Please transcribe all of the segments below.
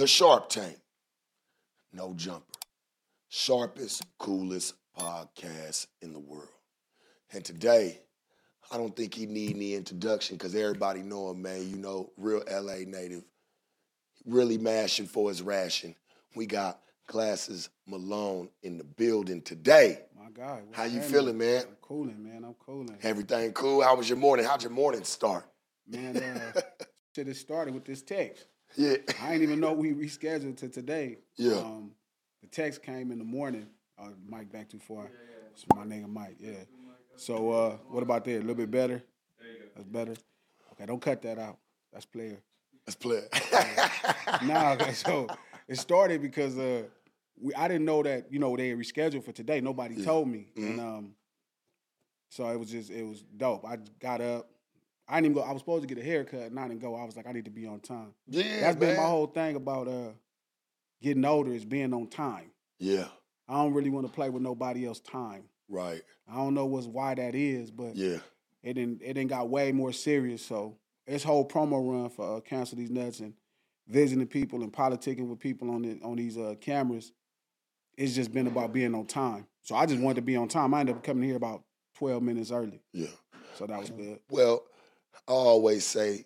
the Sharp Tank. No jumper. Sharpest, coolest podcast in the world. And today, I don't think he need any introduction because everybody know him, man. You know, real LA native. Really mashing for his ration. We got Glasses Malone in the building today. My God. How you happening? feeling, man? I'm cooling, man. I'm cooling. Everything cool? How was your morning? How'd your morning start? Man, uh, should have started with this text. Yeah. I didn't even know we rescheduled to today. Yeah. Um, the text came in the morning. Uh, Mike back too far. It's my nigga Mike. Yeah. So uh, what about that? A little bit better. That's better. Okay, don't cut that out. That's player. Let's play. nah, okay, so it started because uh, we I didn't know that you know they had rescheduled for today. Nobody told me, Mm-hmm. and um, so it was just it was dope. I got up. I didn't even go. I was supposed to get a haircut, and I didn't go. I was like, I need to be on time. yeah, That's been my whole thing about uh, getting older is being on time. Yeah, I don't really want to play with nobody else time. right. I don't know what's why that is, but Yeah, it didn't it didn't got way more serious. So this whole promo run for uh, cancel these nuts and visiting people and politicking with people on the, on these uh, cameras, it's just been about being on time. So I just wanted to be on time. I ended up coming here about twelve minutes early, yeah. so that was good. Well, I always say,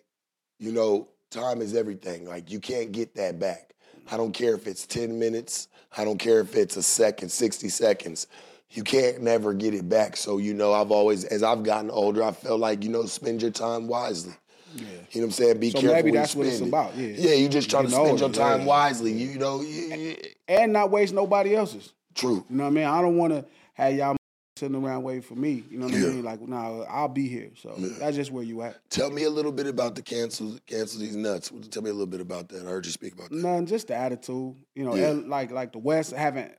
you know, time is everything. Like you can't get that back. I don't care if it's 10 minutes. I don't care if it's a second, 60 seconds. You can't never get it back. So, you know, I've always, as I've gotten older, I felt like, you know, spend your time wisely. Yeah. You know what I'm saying? Be So careful. maybe you that's what it's it. about, yeah. Yeah, you just trying to spend your time yeah. wisely. You know, you, you- And not waste nobody else's. true. You know what I mean? I don't want to have y'all sitting around waiting for me. You know what Yeah. I mean? Like, nah, I'll be here. So that's just where you at. Tell me a little bit about the cancel, cancel these nuts. Tell me a little bit about that. I heard you speak about that. None, just the attitude. You know, Yeah. Like like the West haven't.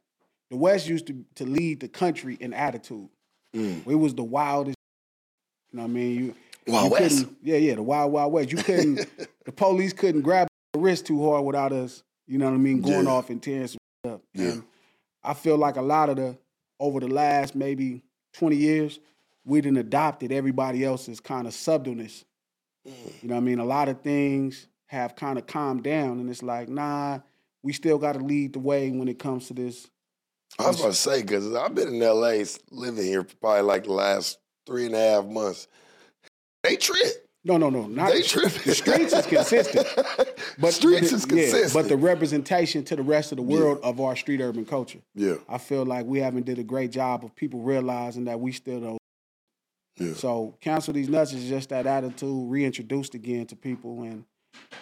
The West used to to lead the country in attitude. Mm. It was the wildest. You know what I mean? You, Wild you West. Yeah, yeah, the wild wild west. You couldn't. the police couldn't grab the wrist too hard without us. You know what I mean? Going Yeah. off and tearing some up. Yeah. And I feel like a lot of the over the last maybe twenty years, we done adopted everybody else's kind of subtleness. Mm. You know what I mean? A lot of things have kind of calmed down, and it's like, nah, we still got to lead the way when it comes to this. I was about to say because I've been in LA, living here for probably like the last three and a half months. They trip. No, no, no, not They tripping. The streets is consistent, but streets the- is yeah, but the representation to the rest of the world of our street urban culture, yeah, I feel like we haven't did a great job of people realizing that we still don't. yeah, So cancel these nuts is just that attitude reintroduced again to people, and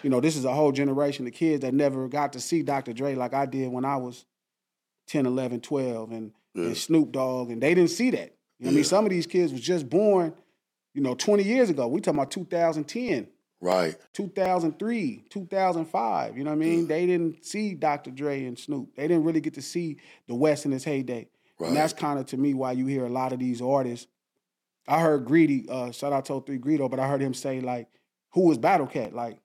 you know this is a whole generation of kids that never got to see Dr. Dre like I did when I was 10, 11, 12, and, Yeah. and Snoop Dogg, and they didn't see that. You know what I mean? Some of these kids was just born, you know, 20 years ago. We talking about 2010. Right. 2003, 2005. You know what I mean? They didn't see Dr. Dre and Snoop. They didn't really get to see the West in its heyday. Right. And that's kind of to me why you hear a lot of these artists. I heard Greedy, uh, shout out to 3 Greedo, but I heard him say like, "Who was Battle Cat?" Like,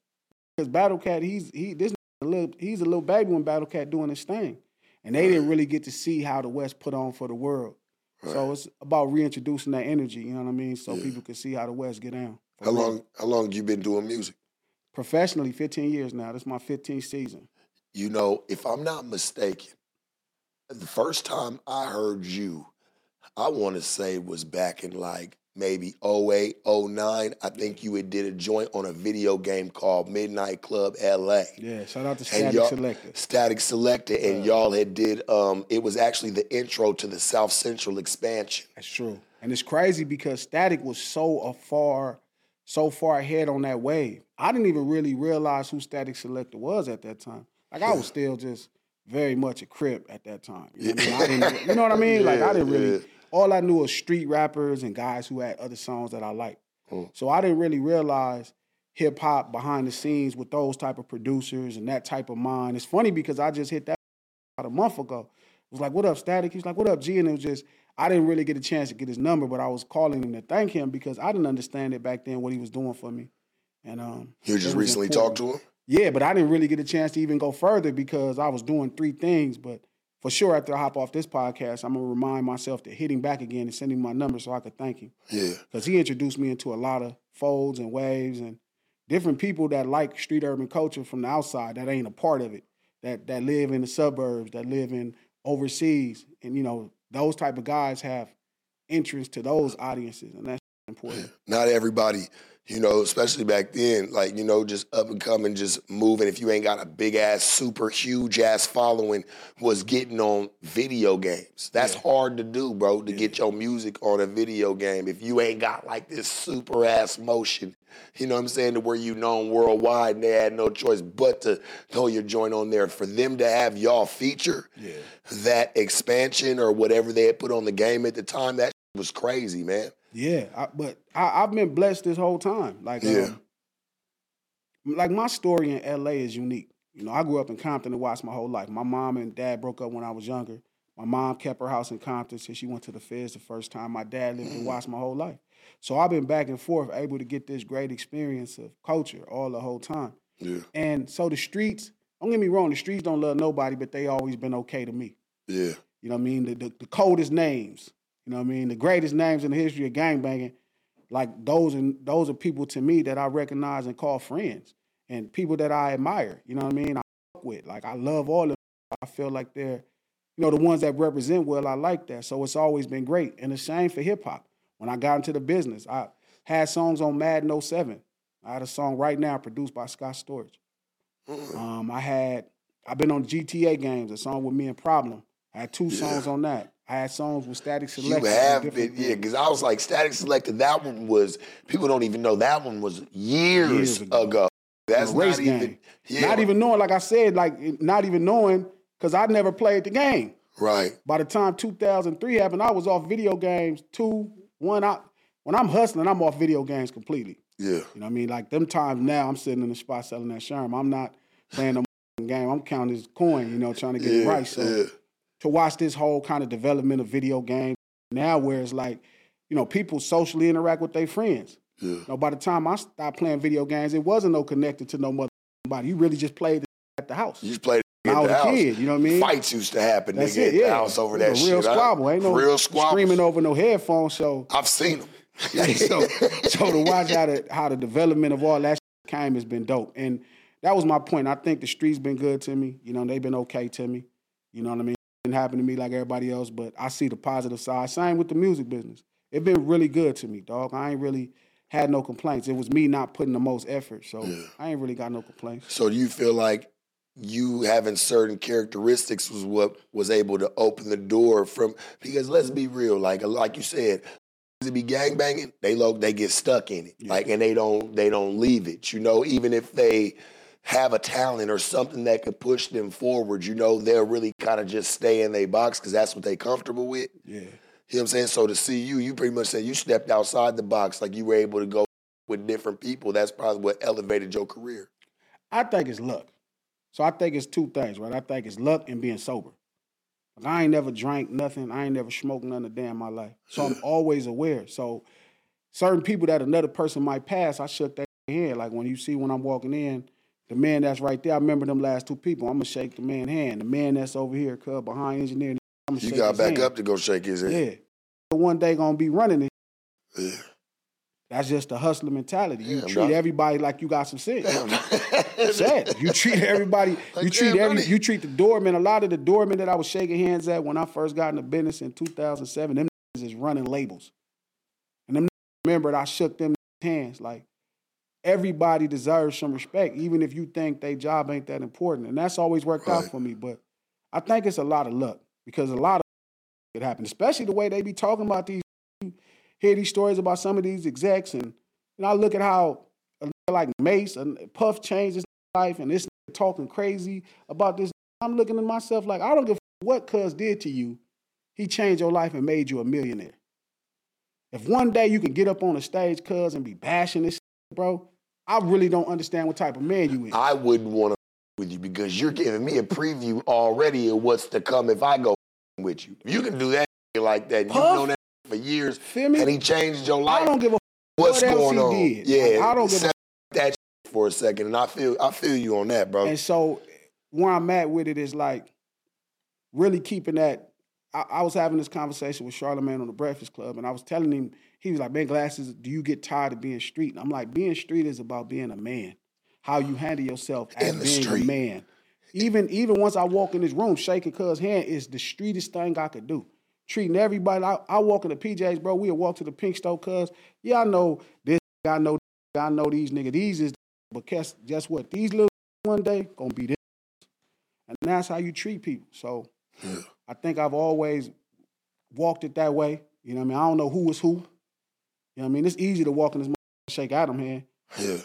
because Battle Cat, he's he this a little he's a little baby when Battle Cat doing his thing, and they didn't really get to see how the West put on for the world. Right. So it's about reintroducing that energy. You know what I mean? So Yeah. people can see how the West get down. How long? How long you been doing music? professionally 15 years now. This is my 15th season. You know, if I'm not mistaken, the first time I heard you, I want to say was back in like maybe 08, 09. I think you had did a joint on a video game called Midnight Club LA. Yeah, shout out to Static Selektah. Static Selektah, and y'all had did. Um, it was actually the intro to the South Central expansion. That's true. And it's crazy because Static was so a far, so far ahead on that wave. I didn't even really realize who Static Selektah was at that time. Like I was still just very much a crip at that time. You know what I mean? I didn't, you know what I mean? like I didn't really. Yeah. All I knew was street rappers and guys who had other songs that I liked. Mm. So I didn't really realize hip hop behind the scenes with those type of producers and that type of mind. It's funny because I just hit that about a month ago. It was like, "What up, Static?" He's like, "What up, G?" And it was just I didn't really get a chance to get his number, but I was calling him to thank him because I didn't understand it back then what he was doing for me. And um, You just recently important. talked to him. Yeah, but I didn't really get a chance to even go further because I was doing three things. But for sure, after I hop off this podcast, I'm gonna remind myself to hit him back again and send him my number so I could thank him Yeah, because he introduced me into a lot of folds and waves and different people that like street urban culture from the outside that ain't a part of it. that that live in the suburbs, that live in overseas, and you know those type of guys have interest to those audiences, and that's important. Not everybody, you know, especially back then, like, you know, just up and coming, just moving. If you ain't got a big ass, super huge ass following, was getting on video games. That's Yeah. hard to do, bro, to get your music on a video game. If you ain't got like this super ass motion, you know what I'm saying, to where you known worldwide and they had no choice but to throw your joint on there. For them to have y'all feature Yeah. that expansion or whatever they had put on the game at the time, that was crazy, man. Yeah, I, but I, I've been blessed this whole time. Like, Yeah. um, like my story in LA is unique. You know, I grew up in Compton and watched my whole life. My mom and dad broke up when I was younger. My mom kept her house in Compton since she went to the feds the first time. My dad lived in Watts my whole life. So I've been back and forth, able to get this great experience of culture all the whole time. Yeah, And so the streets, don't get me wrong, the streets don't love nobody, but they always been okay to me. yeah, You know what I mean? The, the, the coldest names. You know what I mean? The greatest names in the history of gangbanging. Like those and those are people to me that I recognize and call friends and people that I admire. You know what I mean? I fuck with. Like I love all of them. I feel like they're, you know, the ones that represent well, I like that. So it's always been great. And the same for hip hop. When I got into the business, I had songs on Madden 07. I had a song right now produced by Scott Storch. Um, I had I've been on GTA games, a song with me and Problem. I had two songs on that. I had songs with Static You have been, yeah, because I was like, Static Selektah, that one was, people don't even know that one was years, Years ago. ago. That's race not game. even, yeah, Not even knowing, like I said, like not even knowing, because I never played the game. right. By the time 2003 happened, I was off video games. Two, one out. When I'm hustling, I'm off video games completely. Yeah, You know what I mean? Like them times now, I'm sitting in the spot selling that sherm. I'm not playing no game. I'm counting this coin, you know, trying to get yeah, it right. So yeah, to watch this whole kind of development of video game now where it's like, you know, people socially interact with their friends. yeah. You know, by the time I stopped playing video games, it wasn't no connected to no mother. You really just played at the house. You just played When I was a kid, you know what I mean? Fights used to happen, That's nigga, it, at yeah. the house over that real shit. Squabble. Ain't no real squabble. screaming over no headphones. So, I've seen them. so, so to watch how the how the development of all that shit came has been dope. And that was my point. I think the streets been good to me. You know, they've been okay to me. You know what I mean? It didn't happen to me like everybody else, but I see the positive side. Same with the music business. It been really good to me, dog. I ain't really had no complaints. It was me not putting the most effort. So yeah. I ain't really got no complaints. So do you feel like you having certain characteristics was what was able to open the door from because let's be real, like like you said, to be gang banging, they look they get stuck in it. Like and they don't they don't leave it. You know, even if they have a talent or something that could push them forward, you know, they'll really kind of just stay in their box because that's what they comfortable with. Yeah. You know what I'm saying? So to see you, you pretty much said you stepped outside the box, like you were able to go with different people. That's probably what elevated your career. I think it's luck. So I think it's two things, right? I think it's luck and being sober. Like I ain't never drank nothing. I ain't never smoked none a day in my life. So I'm always aware. So certain people that another person might pass, I shook their hand. Like when you see when I'm walking in, the man that's right there, I remember them last two people. I'm gonna shake the man hand. The man that's over here, cub behind engineer, I'm gonna You shake got his back hand. up to go shake his hand. Yeah. One day gonna be running it. Yeah. That's just a hustler mentality. You Damn, treat dog. everybody like you got some sense. Damn. Sad. You treat everybody. Like, you treat damn, every. You treat the doorman. A lot of the doormen that I was shaking hands at when I first got into business in 2007, them is running labels, and them remembered I shook them hands. Like everybody deserves some respect, even if you think their job ain't that important, and that's always worked out for me. But I think it's a lot of luck because a lot of it happened, especially the way they be talking about these. You hear these stories about some of these execs, and know, I look at how like Mase and Puff changed his life, and this talking crazy about this. I'm looking at myself like I don't give a what Cuz did to you. He changed your life and made you a millionaire. If one day you can get up on a stage, Cuz, and be bashing this, bro, I really don't understand what type of man you is. I wouldn't want to with you because you're giving me a preview already of what's to come if I go with you. If you can do that like that, you've known that for years, Feel me? and he changed your life. I don't give a What's what else he on? did. Yeah, Like, I don't give a for a second, and I feel I feel you on that, bro. And so where I'm at with it is like really keeping that. I, I was having this conversation with Charlemagne on the Breakfast Club, and I was telling him, he was like, Man, glasses, do you get tired of being street? And I'm like, being street is about being a man. How you handle yourself as being street. a man. even even once I walk in this room, shaking cuz hand is the streetest thing I could do. Treating everybody. I, I walk in the PJs, bro. We'll walk to the pink store, cuz. Yeah, I know this. I know. I know these niggas. These is. But guess guess what? These little one day gonna be this, and that's how you treat people. So Yeah. I think I've always walked it that way. You know what I mean? I don't know who is who. You know what I mean? It's easy to walk in this shake Adam here. Yeah.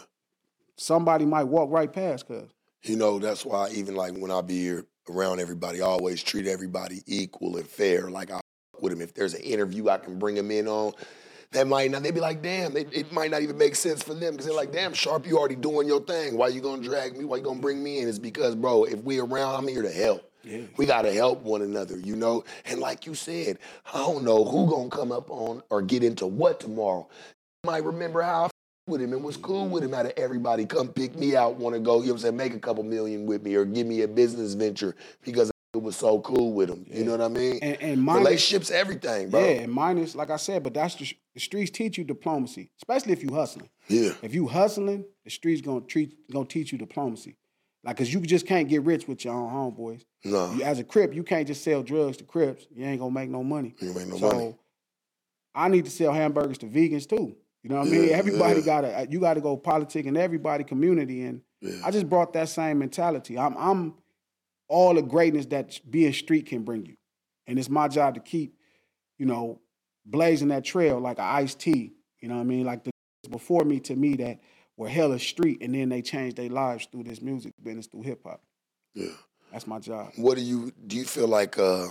Somebody might walk right past, cuz. You know, that's why even like when I be here around everybody, I always treat everybody equal and fair. Like I with them. If there's an interview I can bring them in on, that might not. They'd be like, damn, it, it might not even make sense for them because they're like, damn, Sharp, you already doing your thing. Why you gonna drag me? Why you gonna bring me in? It's because, bro, if we around, I'm here to help. Yeah. We gotta help one another, you know. And like you said, I don't know who gonna come up on or get into what tomorrow. You might remember how I with him and was cool with him out of everybody come pick me out, want to go, you know what I'm saying, make a couple million with me or give me a business venture because it was so cool with him. You know what I mean? And, and minus, Relationships, everything, bro. yeah, and minus, like I said, but that's the, the streets teach you diplomacy, especially if you hustling. Yeah. If you hustling, the streets gonna treat gonna teach you diplomacy. Like, cause you just can't get rich with your own homeboys. No. You, as a Crip, you can't just sell drugs to Crips. You ain't gonna make no money. You ain't make no so money. I need to sell hamburgers to vegans too. You know what I mean? Everybody yeah. gotta you gotta go politic in everybody community. And Yeah. I just brought that same mentality. I'm I'm all the greatness that being street can bring you. And it's my job to keep, you know, blazing that trail like a Ice-T. You know what I mean? Like the before me to me that were hella street and then they changed their lives through this music business, through hip hop. Yeah. That's my job. What do you do you feel like uh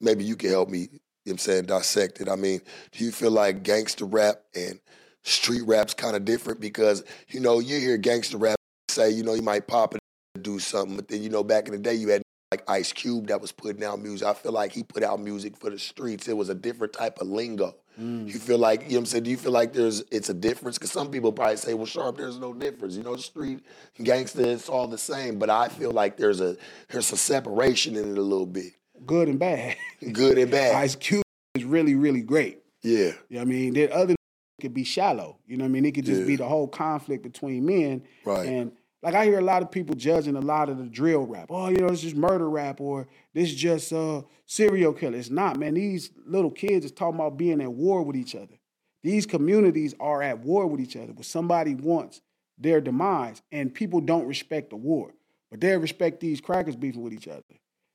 maybe you can help me, you know what I'm saying, dissect it. I mean, do you feel like gangster rap and street rap's kind of different? Because, you know, you hear gangster rap say, you know, you might pop it do something, but then you know, back in the day you had like Ice Cube that was putting out music. I feel like he put out music for the streets. It was a different type of lingo. Mm. You feel like, you know what I'm saying? Do you feel like there's it's a difference? Because some people probably say, well, Sharp, there's no difference. You know, street, gangster, it's all the same. But I feel like there's a there's a separation in it a little bit. Good and bad. Good and bad. Ice Cube is really, really great. Yeah. You know what I mean? That other could be shallow. You know what I mean? It could just Yeah. be the whole conflict between men. Right. And like I hear a lot of people judging a lot of the drill rap. Oh, you know, it's just murder rap or this is just uh serial killer. It's not, man. These little kids is talking about being at war with each other. These communities are at war with each other. But somebody wants their demise, and people don't respect the war. But they respect these crackers beefing with each other.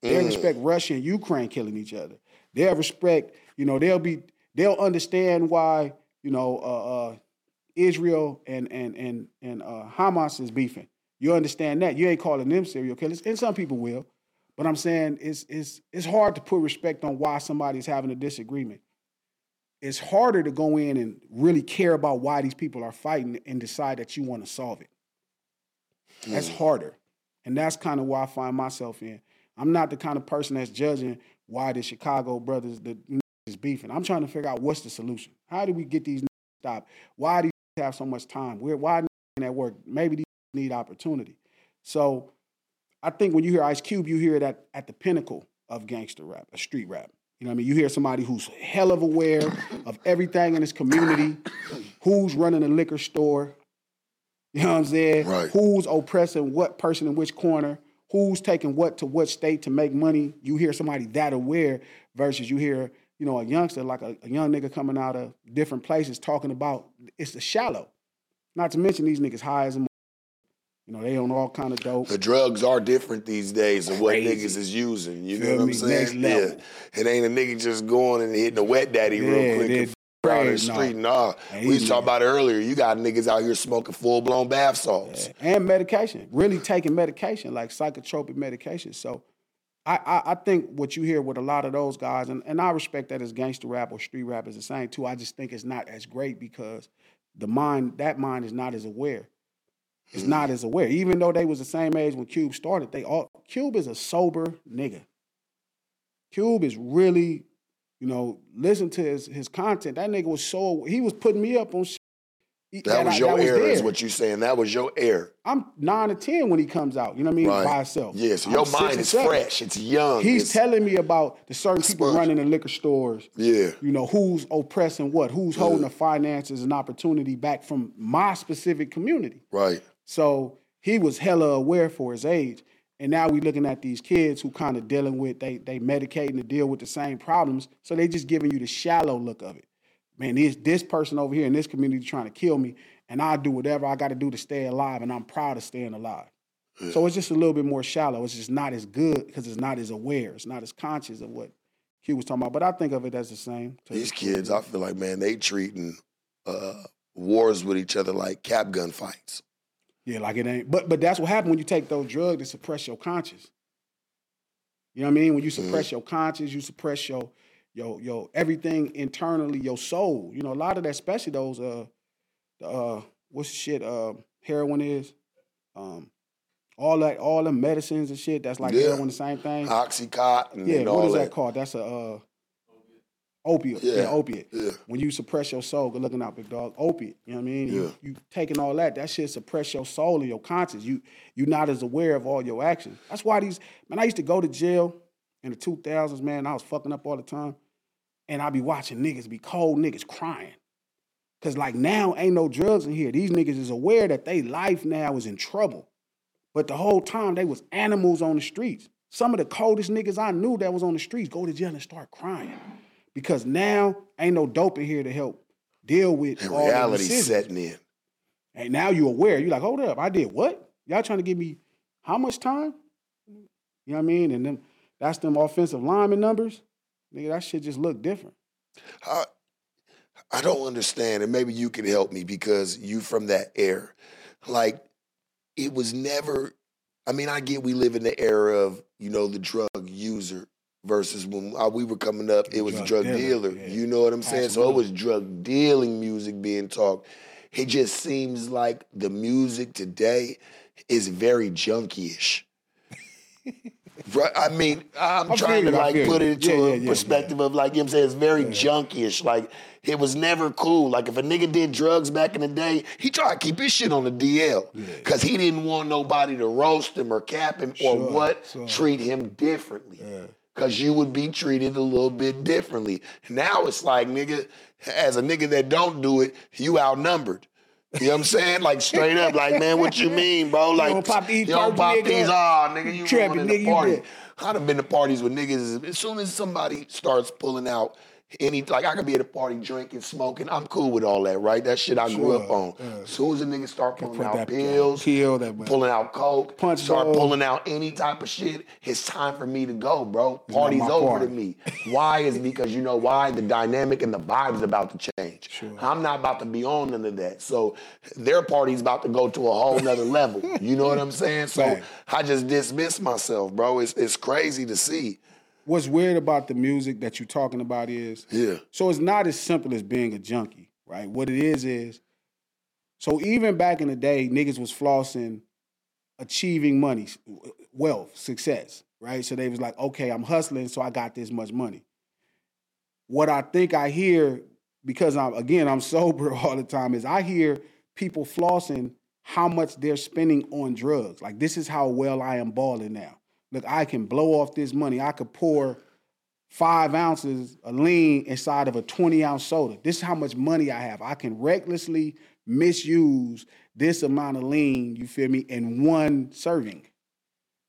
They Mm. respect Russia and Ukraine killing each other. They'll respect, you know, they'll be, they'll understand why, you know, uh, uh, Israel and and and and uh, Hamas is beefing. You understand that? You ain't calling them serial killers, and some people will. But I'm saying it's it's it's hard to put respect on why somebody's having a disagreement. It's harder to go in and really care about why these people are fighting and decide that you want to solve it. That's mm. harder. And that's kind of where I find myself in. I'm not the kind of person that's judging why the Chicago brothers the is beefing. I'm trying to figure out what's the solution. How do we get these stopped? Why do these have so much time? Where why at work? Maybe these need opportunity. So I think when you hear Ice Cube, you hear it at, at the pinnacle of gangster rap, a street rap. You know what I mean? You hear somebody who's hell of aware of everything in his community, who's running a liquor store, you know what I'm saying? Right. Who's oppressing what person in which corner? Who's taking what to what state to make money? You hear somebody that aware versus you hear, you know, a youngster like a, a young nigga coming out of different places talking about it's the shallow. Not to mention these niggas high as a you know, they on all kind of dope. The drugs are different these days than what niggas is using. You Feel know what I'm saying? Yeah. It ain't a nigga just going and hitting a wet daddy Yeah, real quick and out in the nah. street. Nah. And We was talking about it earlier. You got niggas out here smoking full blown bath salts. and medication, really taking medication, like psychotropic medication. So I, I, I think what you hear with a lot of those guys, and, and I respect that as gangster rap or street rap is the same too. I just think it's not as great because the mind, that mind is not as aware. It's not as aware. Even though they was the same age when Cube started, they all Cube is a sober nigga. Cube is really, you know, listen to his his content. That nigga was so he was putting me up on shit That was I- your era, is what you saying. That was your air. I'm nine to ten when he comes out. You know what I mean? Right. By himself. Yeah, so I'm your mind is fresh. It's young. He's It's- telling me about the certain people running the liquor stores. Yeah. You know who's oppressing what, who's holding the finances and opportunity back from my specific community. Right. So he was hella aware for his age. And now we're looking at these kids who kind of dealing with they they medicating to deal with the same problems. So they just giving you the shallow look of it. Man, this this person over here in this community trying to kill me, and I do whatever I got to do to stay alive, and I'm proud of staying alive. So it's just a little bit more shallow. It's just not as good because it's not as aware. It's not as conscious of what Q was talking about. But I think of it as the same. These kids, I feel like, man, they treating uh, wars with each other like cap gun fights. Yeah, like it ain't. But but that's what happened when you take those drugs to suppress your conscience. You know what I mean? When you suppress your conscience, you suppress your your your everything internally, your soul. You know, a lot of that, especially those uh the, uh what's the shit uh heroin is, um all that all the medicines and shit that's like Yeah. heroin the same thing. Oxycontin yeah, what is that, that. called? That's a uh opiate. Yeah, Yeah. opiate Yeah. when you suppress your soul, good looking out, big dog, opiate. You know what I mean? Yeah. You, you taking all that, that shit suppress your soul and your conscience. You you not as aware of all your actions. That's why these man, I used to go to jail in the two thousands, man. I was fucking up all the time. And I be watching niggas be cold niggas crying. Cause like now ain't no drugs in here. These niggas is aware that they life now is in trouble. But the whole time they was animals on the streets. Some of the coldest niggas I knew that was on the streets go to jail and start crying. Because now ain't no dope in here to help deal with And all the reality setting in. And now you're aware. You're like, hold up, I did what? Y'all trying to give me how much time? You know what I mean? And then that's them offensive lineman numbers. Nigga, that shit just look different. I, I don't understand, and maybe you can help me because you from that era. Like, it was never. I mean, I get we live in the era of you know the drug user versus when uh, we were coming up, it was Drug drug dealer, dealer. yeah. You know what I'm saying? So it was drug dealing music being talked. It just seems like the music today is very junkie-ish. Right, I mean, I'm I trying to like put it into Yeah, a yeah, yeah, perspective of like you know what I'm saying it's very junkie-ish. Like it was never cool. Like if a nigga did drugs back in the day, he tried to keep his shit on the DL because he didn't want nobody to roast him or cap him or what sure. treat him differently. Cause you would be treated a little bit differently. Now it's like nigga, as a nigga that don't do it, you outnumbered. You know what I'm saying? Like straight up, like man, what you mean, bro? Like don't pop these you don't pop nigga. these. Oh, nigga, you Tripping, the nigga, you party. I'd have been to parties with niggas. As soon as somebody starts pulling out any, like I could be at a party drinking, smoking. I'm cool with all that, right? That shit I grew up on. yeah. As soon as a nigga start pulling out pills, pill, that- pulling out coke, Punch start pulling out any type of shit, it's time for me to go, bro. Party's over party. to me. Why is because you know why? The dynamic and the vibe is about to change. I'm not about to be on none of that. So their party's about to go to a whole nother level. You know what I'm saying? So Right. I just dismiss myself, bro. It's it's crazy to see. What's weird about the music that you're talking about is Yeah. So it's not as simple as being a junkie, right? What it is is, so even back in the day, niggas was flossing, achieving money, wealth, success, right? So they was like, okay, I'm hustling, so I got this much money. What I think I hear, because I'm again I'm sober all the time, is I hear people flossing how much they're spending on drugs. Like this is how well I am balling now. Look, I can blow off this money. I could pour five ounces of lean inside of a 20 ounce soda. This is how much money I have. I can recklessly misuse this amount of lean, you feel me, in one serving.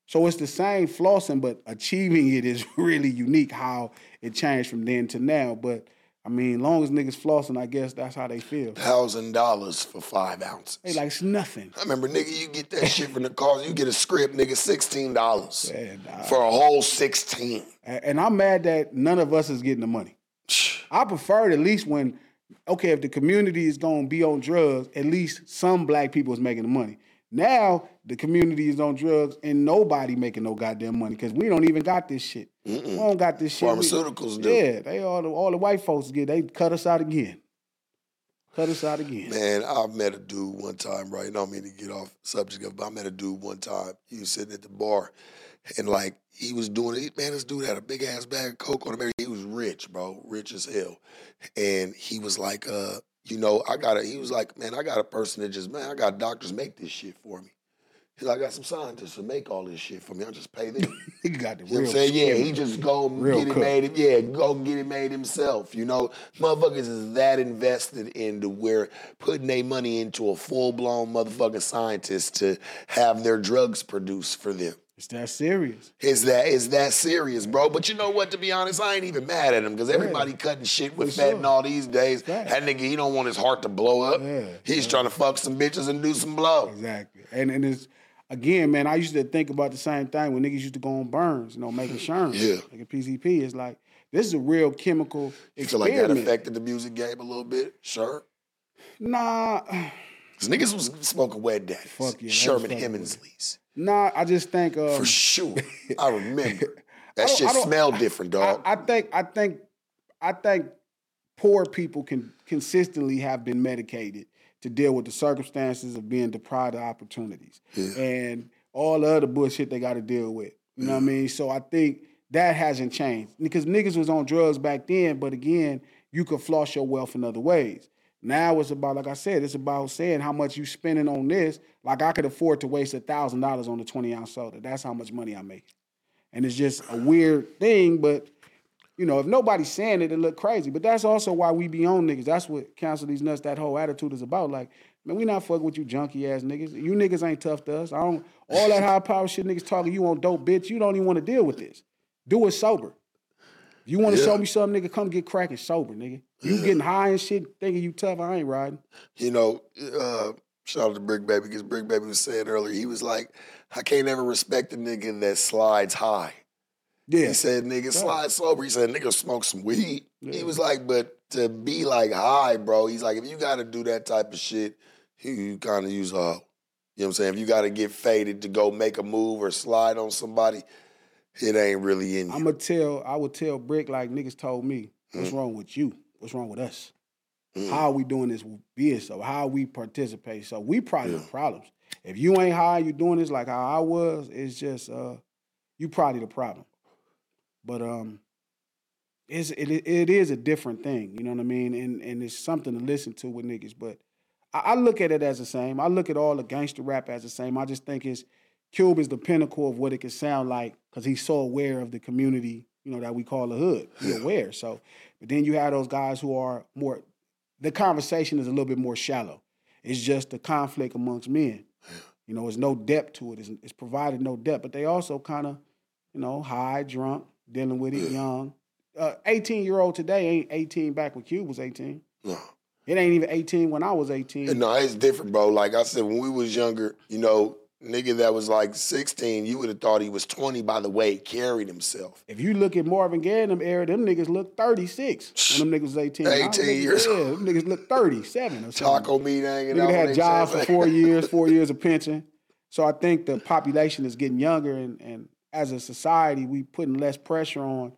So it's the same flossing, but achieving it is really unique how it changed from then to now. But I mean, long as niggas flossing, I guess that's how they feel. Thousand dollars for five ounces. They like it's nothing. I remember, nigga, you get that shit from the cars. You get a script, nigga, sixteen dollars nah. for a whole sixteen. And I'm mad that none of us is getting the money. I prefer it at least when, okay, if the community is gonna be on drugs, at least some black people is making the money. Now the community is on drugs and nobody making no goddamn money because we don't even got this shit. We don't got this shit. We- Pharmaceuticals do. Yeah, they all the, all the white folks get. They cut us out again. Cut us out again. Man, I met a dude one time, right? I don't mean to get off subject of, but I met a dude one time. He was sitting at the bar, and like he was doing it. Man, this dude had a big ass bag of coke on him. He was rich, bro, rich as hell. And he was like, uh, you know, I got a. He was like, man, I got a person that just, man, I got doctors make this shit for me. He's like, I got some scientists to make all this shit for me. I just pay them. He got the You know real. what I'm saying? Yeah, he just go Real get it cook. made. Yeah, go get it made himself. You know, motherfuckers is that invested into where putting their money into a full blown motherfucking scientist to have their drugs produced for them. It's that serious. It's that it's that serious, bro. But you know what? To be honest, I ain't even mad at him because everybody cutting shit with sure. fentanyl these days. Fact. That nigga, he don't want his heart to blow up. Yeah. He's trying to fuck some bitches and do some blow. Exactly. And and it's again, man, I used to think about the same thing when niggas used to go on burns, you know, making sherms. Yeah. Like a PCP. It's like this is a real chemical You feel like that experiment. affected the music game a little bit? Sure. Nah, Cause niggas was smoking wet daddies. Fuck yeah, Sherman fucking Hemsley's. nah. I just think um, For sure. I remember. That don't- shit smelled different, dog. I, I think I think I think poor people can consistently have been medicated to deal with the circumstances of being deprived of opportunities Yeah. and all the other bullshit they got to deal with. You know what I mean? So I think that hasn't changed because niggas was on drugs back then, but again, you could floss your wealth in other ways. Now it's about, like I said, it's about saying how much you spending on this. Like I could afford to waste a thousand dollars on a twenty ounce soda. That's how much money I make. And it's just a weird thing, but you know, if nobody's saying it, it look crazy. But that's also why we be on niggas. That's what cancel these nuts. That whole attitude is about. Like, man, we not fucking with you junkie ass niggas. You niggas ain't tough to us. I don't. All that high power shit niggas talking. You on dope, bitch. You don't even want to deal with this. Do it sober. If You want to Yeah. show me something, nigga? Come get cracking sober, nigga. You getting high and shit, thinking you tough. I ain't riding. you know, uh, shout out to Brick Baby because Brick Baby was saying earlier, he was like, I can't ever respect a nigga that slides high. Yeah, He said, nigga, slide sober. He said, nigga, smoke some weed. He was like, but to be like high, bro, he's like, if you got to do that type of shit, you, you kind of use a. You know what I'm saying? If you got to get faded to go make a move or slide on somebody, it ain't really in you. I'm gonna tell. I would tell Brick like niggas told me. Mm. What's wrong with you? What's wrong with us? Mm. How are we doing this being so? How we participate? So we probably Yeah. the problems. If you ain't high, you doing this like how I was. It's just uh, you probably the problem. But um, it's it, it is a different thing. You know what I mean? And and it's something to listen to with niggas. But I, I look at it as the same. I look at all the gangster rap as the same. I just think it's Cube is the pinnacle of what it can sound like because he's so aware of the community, you know, that we call the hood. He's aware. So, but then you have those guys who are more. The conversation is a little bit more shallow. It's just the conflict amongst men. You know, there's no depth to it. It's, it's provided no depth, but they also kind of, you know, high, drunk, dealing with it, young. Uh, 18 year old today ain't 18 back when Cube was 18. No. It ain't even 18 when I was 18. No, it's different, bro. Like I said, when we was younger, you know, nigga that was like 16, you would have thought he was 20 by the way he carried himself. If you look at Marvin Gaye and them era, them niggas look 36 when them niggas was 18. 18 niggas- years Yeah, them niggas look 37 or something. Taco meat hanging Nigga out. had jobs for four years, four years of pension. So I think the population is getting younger, and, and as a society, we putting less pressure on,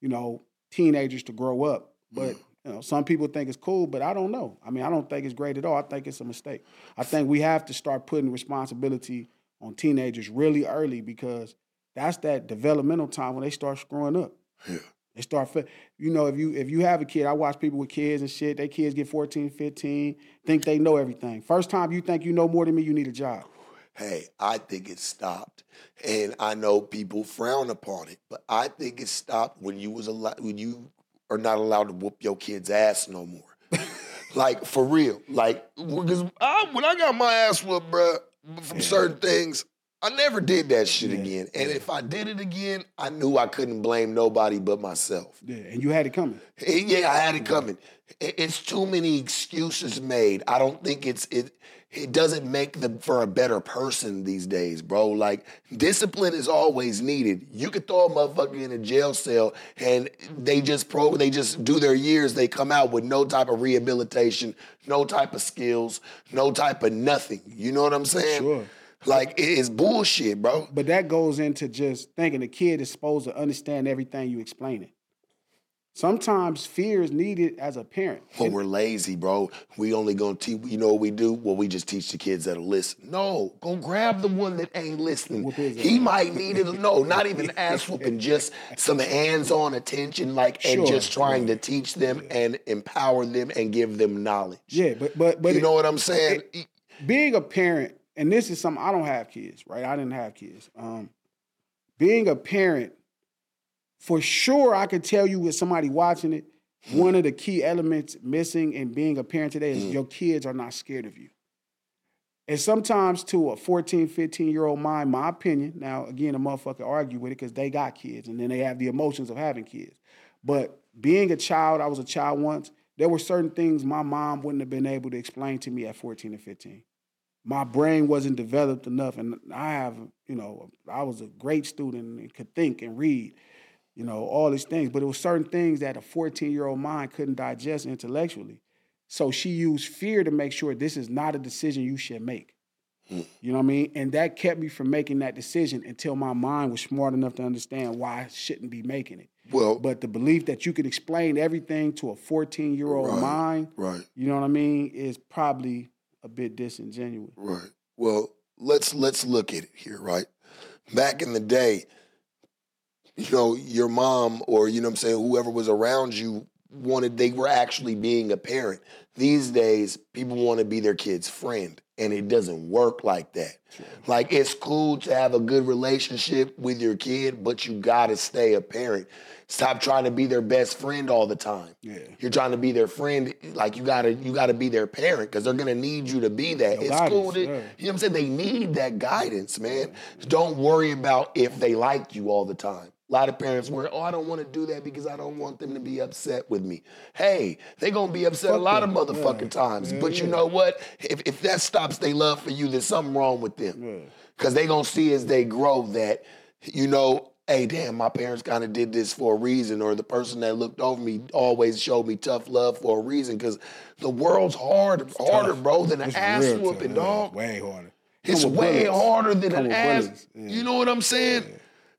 you know, teenagers to grow up. But mm. you know, some people think it's cool, but I don't know. I mean, I don't think it's great at all. I think it's a mistake. I think we have to start putting responsibility on teenagers really early because that's that developmental time when they start screwing up. Yeah. They start, you know, if you if you have a kid, I watch people with kids and shit. They kids get 14, 15, think they know everything. First time you think you know more than me, you need a job. Hey, I think it stopped, and I know people frown upon it, but I think it stopped when you was allowed when you are not allowed to whoop your kid's ass no more. like for real, like because I, when I got my ass whooped, bruh, from certain things, I never did that shit Yeah, again. And if I did it again, I knew I couldn't blame nobody but myself. Yeah, and you had it coming. Eh, Yeah, I had it coming. It's too many excuses made. I don't think it's it. It doesn't make them for a better person these days, bro. Like discipline is always needed. You could throw a motherfucker in a jail cell and they just pro. They just do their years. They come out with no type of rehabilitation, no type of skills, no type of nothing. You know what I'm saying? Sure. Like it is bullshit, bro. But that goes into just thinking the kid is supposed to understand everything you explain it. Sometimes fear is needed as a parent. Well, we're lazy, bro. We only gonna teach. You know what we do? Well, we just teach the kids that'll listen. No, go grab the one that ain't listening. He might need it. No, not even ass whooping, just some hands-on attention, like and Sure, just trying to teach them and empower them and give them knowledge. Yeah, but but but you know what I'm saying? being a parent, and this is something I don't have kids, right? I didn't have kids. Um, being a parent, for sure, I could tell you with somebody watching it, one of the key elements missing in being a parent today is mm. your kids are not scared of you. And sometimes to a 14, 15 year old mind, my opinion, now again, a motherfucker argue with it because they got kids and then they have the emotions of having kids. But being a child, I was a child once, there were certain things my mom wouldn't have been able to explain to me at 14 and 15. My brain wasn't developed enough. And I have, you know, I was a great student and could think and read, you know, all these things. But it was certain things that a 14 year old mind couldn't digest intellectually. So she used fear to make sure this is not a decision you should make. Hmm. You know what I mean? And that kept me from making that decision until my mind was smart enough to understand why I shouldn't be making it. Well, But the belief that you could explain everything to a 14 year old Right. mind, right, you know what I mean, is probably a bit disingenuous. right. Well, let's let's look at it here, right? Back in the day, you know, your mom or you know what I'm saying, whoever was around you wanted they were actually being a parent. These days, people want to be their kid's friend, and it doesn't work like that. Like it's cool to have a good relationship with your kid, but you gotta stay a parent. Stop trying to be their best friend all the time. Yeah. You're trying to be their friend, like you gotta you gotta be their parent because they're gonna need you to be that. Your it's guidance, cool to, yeah. you know what I'm saying? They need that guidance, man. Don't worry about if they like you all the time. A lot of parents were, oh, I don't want to do that because I don't want them to be upset with me. Hey, they gonna be upset a lot them. of motherfucking Yeah. times. Yeah, but you yeah. know what? If if that stops their love for you, there's something wrong with them. Yeah. Cause they gonna see as they grow that, you know, hey, damn, my parents kind of did this for a reason, or the person that looked over me always showed me tough love for a reason. Cause the world's hard, harder, tough. bro, than an ass whooping, yeah. dog. Way harder. It's way bullets. harder than Come an ass. yeah. You know what I'm saying?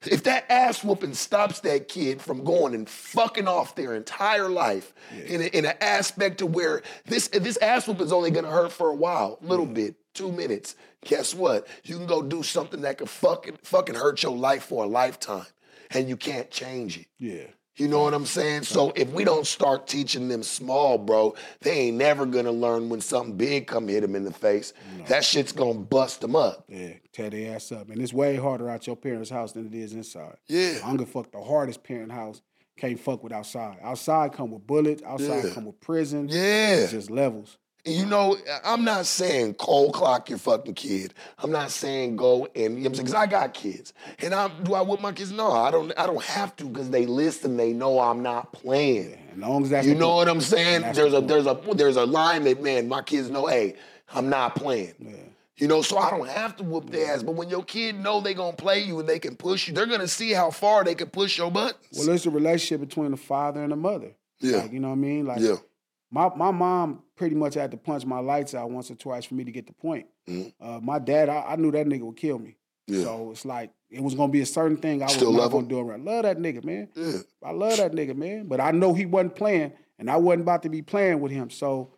If that ass whooping stops that kid from going and fucking off their entire life in, a, in an aspect to where this this ass whooping is only gonna hurt for a while, a little bit, two minutes. Guess what? You can go do something that could fucking fucking hurt your life for a lifetime, and you can't change it. Yeah. You know what I'm saying? So if we don't start teaching them small, bro, they ain't never gonna learn when something big come hit them in the face. That shit's gonna bust them up. Yeah, tear their ass up. And it's way harder out your parents' house than it is inside. Yeah. I'm gonna fuck the hardest parent house. Can't fuck with outside. Outside come with bullets. Outside Yeah. come with prison. Yeah. It's just levels. You know, I'm not saying cold clock your fucking kid. I'm not saying go and you know what I'm saying because I got kids. And I do I whip my kids? No, I don't I don't have to because they listen, they know I'm not playing. As long as that's You know point. what I'm saying? There's a there's a there's a line that man, my kids know, hey, I'm not playing. You know, so I don't have to whoop their ass. But when your kid know they gonna play you and they can push you, they're gonna see how far they can push your buttons. Well, it's a relationship between the father and the mother. Yeah. Like, you know what I mean? Like yeah. My my mom pretty much had to punch my lights out once or twice for me to get the point. Mhm. Uh, my dad, I, I knew that nigga would kill me. Yeah. So it's like it was gonna be a certain thing I was Still not gonna him? do around. Love that nigga, man. Yeah. I love that nigga, man. But I know he wasn't playing, and I wasn't about to be playing with him. So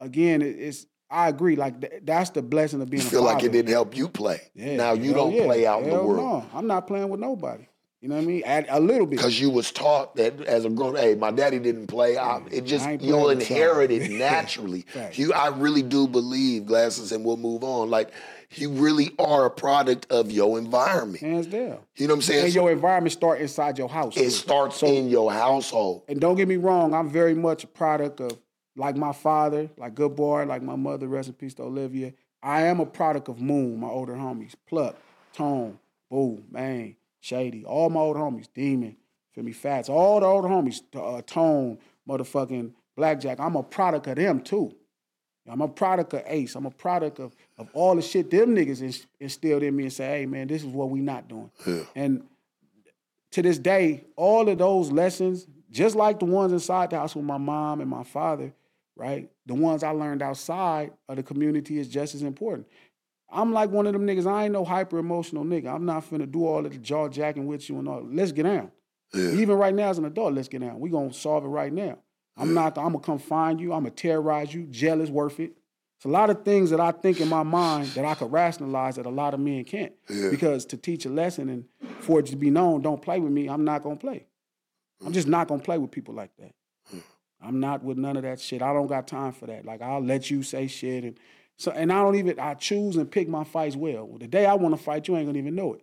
again, it, it's I agree. Like th- that's the blessing of You being a feel like it didn't help you play. Yeah, now you hell don't yeah. play out in the world. No, I'm not playing with nobody. You know what I mean? At, a little bit. Because you was taught that as a grown, hey, my daddy didn't play. I, it just you'll inherit it naturally. Facts. you, I really do believe glasses, and we'll move on. Like you really are a product of your environment. Hands down. You know what I'm saying? And your environment start inside your house. it starts in your household. and don't get me wrong, I'm very much a product of like my father, like Good Boy, like my mother, rest in peace to Olivia. I am a product of Moon, my older homies. Pluck, Tone, Boo, Man, Shady, all my old homies, Demon, feel me, Fats, all the old homies, uh, Tone, motherfucking Blackjack. I'm a product of them too. I'm a product of Ace. I'm a product of, of all the shit them niggas instilled in me and say, hey man, this is what we not doing. And to this day, all of those lessons, just like the ones inside the house with my mom and my father, right? The ones I learned outside of the community is just as important. I'm like one of them niggas. I ain't no hyper emotional nigga. I'm not finna do all of the jaw jacking with you and all. Let's get down. Even right now as an adult, let's get down. We gonna solve it right now. I'm not. I'm gonna come find you. I'm gonna terrorize you. Jail is worth it. It's a lot of things that I think in my mind that I could rationalize that a lot of men can't. Because to teach a lesson and for it to be known, don't play with me. I'm not gonna play. I'm just not gonna play with people like that. Hmm. I'm not with none of that shit. I don't got time for that. Like I'll let you say shit and so and I don't even I choose and pick my fights well. The day I want to fight, you ain't gonna even know it.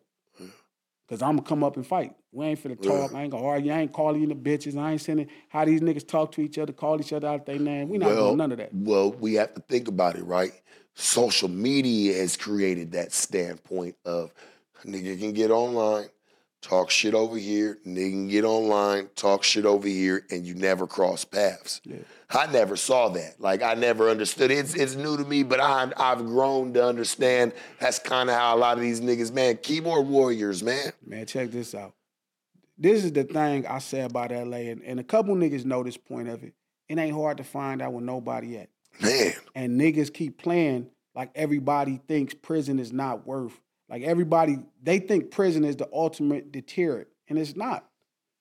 Cause I'm gonna come up and fight. We ain't finna talk. I ain't gonna argue. I ain't calling you the bitches. I ain't sending how these niggas talk to each other, call each other out their name. We not well, doing none of that. Well, we have to think about it, right? social media has created that standpoint of nigga can get online, talk shit over here, nigga can get online, talk shit over here, and you never cross paths. Yeah. I never saw that. Like I never understood. It's it's new to me, but I I've grown to understand. That's kind of how a lot of these niggas, man, keyboard warriors, man. Man, check this out. This is the thing I say about LA, and, and a couple niggas know this point of it. It ain't hard to find out with nobody at. Man, And niggas keep playing like everybody thinks prison is not worth. Like everybody, they think prison is the ultimate deterrent, and it's not.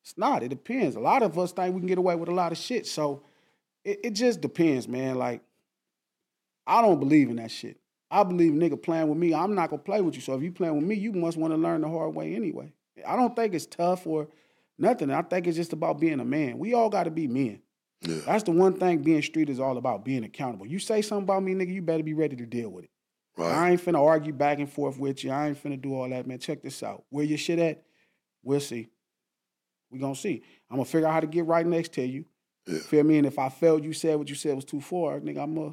It's not. It depends. A lot of us think we can get away with a lot of shit. So it, it just depends, man. Like, I don't believe in that shit. I believe nigga playing with me, I'm not gonna play with you. So if you playing with me, you must want to learn the hard way anyway. I don't think it's tough or nothing. I think it's just about being a man. We all gotta be men. yeah, That's the one thing being street is all about, being accountable. You say something about me, nigga, you better be ready to deal with it. Right. I ain't finna argue back and forth with you. I ain't finna do all that, man. Check this out. Where your shit at? We'll see. We gonna see. I'm gonna figure out how to get right next to you. Yeah. Feel me? And if I felt you said what you said was too far, nigga, I'm uh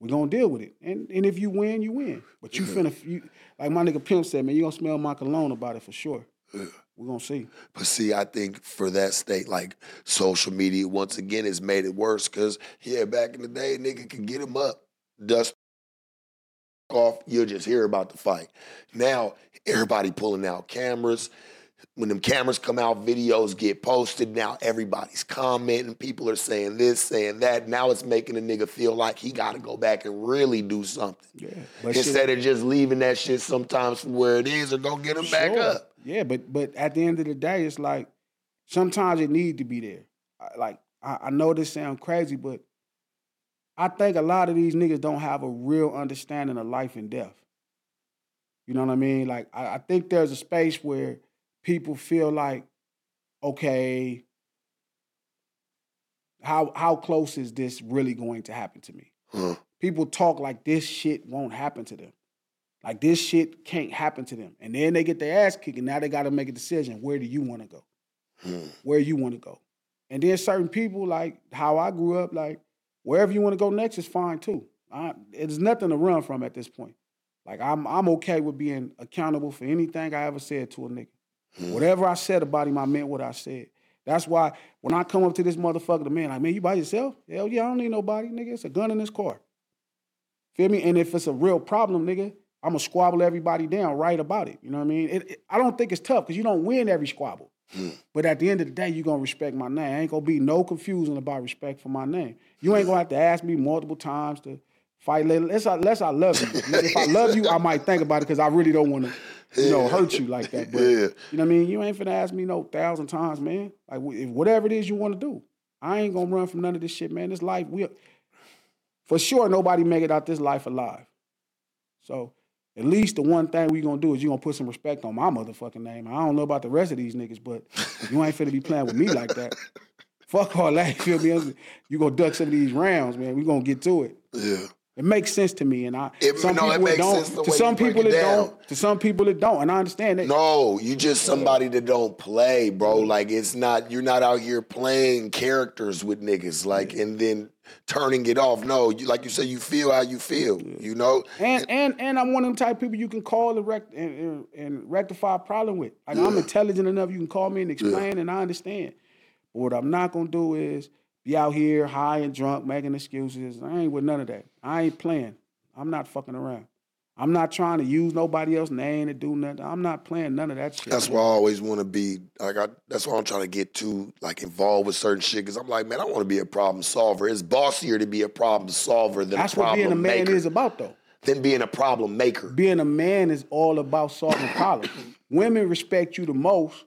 we gonna deal with it. And and if you win, you win. But you Yeah. finna you like my nigga Pimp said, man, you gonna smell my cologne about it for sure. Yeah. we gonna see. But see, I think for that state, like social media, once again, has made it worse. Cause yeah, back in the day, nigga could get him up, dust off, you'll just hear about the fight. Now everybody pulling out cameras. When them cameras come out, videos get posted. Now everybody's commenting. People are saying this, saying that. Now it's making a nigga feel like he got to go back and really do something Yeah. But shit- instead of just leaving that shit sometimes from where it is or go get him back up. Yeah, but but at the end of the day, it's like sometimes it need to be there. Like I, I know this sounds crazy, but I think a lot of these niggas don't have a real understanding of life and death. You know what I mean? Like I, I think there's a space where people feel like, okay, how how close is this really going to happen to me? Huh. People talk like this shit won't happen to them. Like this shit can't happen to them. And then they get their ass kicked and now they gotta make a decision. Where do you wanna go? Hmm. Where you wanna go? And then certain people, like how I grew up, like wherever you wanna go next is fine too. I, nothing to run from at this point. Like I'm I'm okay with being accountable for anything I ever said to a nigga. Whatever I said about him, I meant what I said. That's why when I come up to this motherfucker, the man, like, man, you by yourself? Hell yeah, I don't need nobody, nigga. It's a gun in this car. Feel me? And if it's a real problem, nigga, I'm gonna squabble everybody down right about it. You know what I mean? It, it- I don't think it's tough because you don't win every squabble. Hmm. But at the end of the day, you're gonna respect my name. ain't gonna be no confusion about respect for my name. You ain't gonna have to ask me multiple times to fight later. Unless I, unless I love you. If I love you, I might think about it because I really don't want to, you know, hurt you like that. But Yeah. you know what I mean? You ain't finna ask me no thousand times, man. Like if whatever it is you want to do, I ain't gonna run from none of this shit, man. This life, we for sure nobody make it out this life alive. So at least the one thing we gonna do is you gonna put some respect on my motherfucking name. I don't know about the rest of these niggas, but you ain't finna be playing with me like that. Fuck all that. You feel me? You gonna duck some of these rounds, man. We gonna get to it. Yeah. It makes sense to me, and I It- some no, it people makes don't. to some people it it don't. To some people it don't, and I understand that. No, you just somebody that don't play, bro. Like it's not you're not out here playing characters with niggas, like and then turning it off. No, you like you say, you feel how you feel. You know, And and and I'm one of them type of people you can call and, rect, and, and, and rectify a problem with. Like I'm Yeah. intelligent enough, you can call me and explain, and I understand. But what I'm not gonna do is be out here high and drunk making excuses. I ain't with none of that. I ain't playing. I'm not fucking around. I'm not trying to use nobody else's name to do nothing. I'm not playing none of that shit. that's why I always want to be like I. That's why I'm trying to get too like involved with certain shit because I'm like, man, I want to be a problem solver. It's bossier to be a problem solver than That's a what being a man maker. is about, though. than being a problem maker. being a man is all about solving problems. Women respect you the most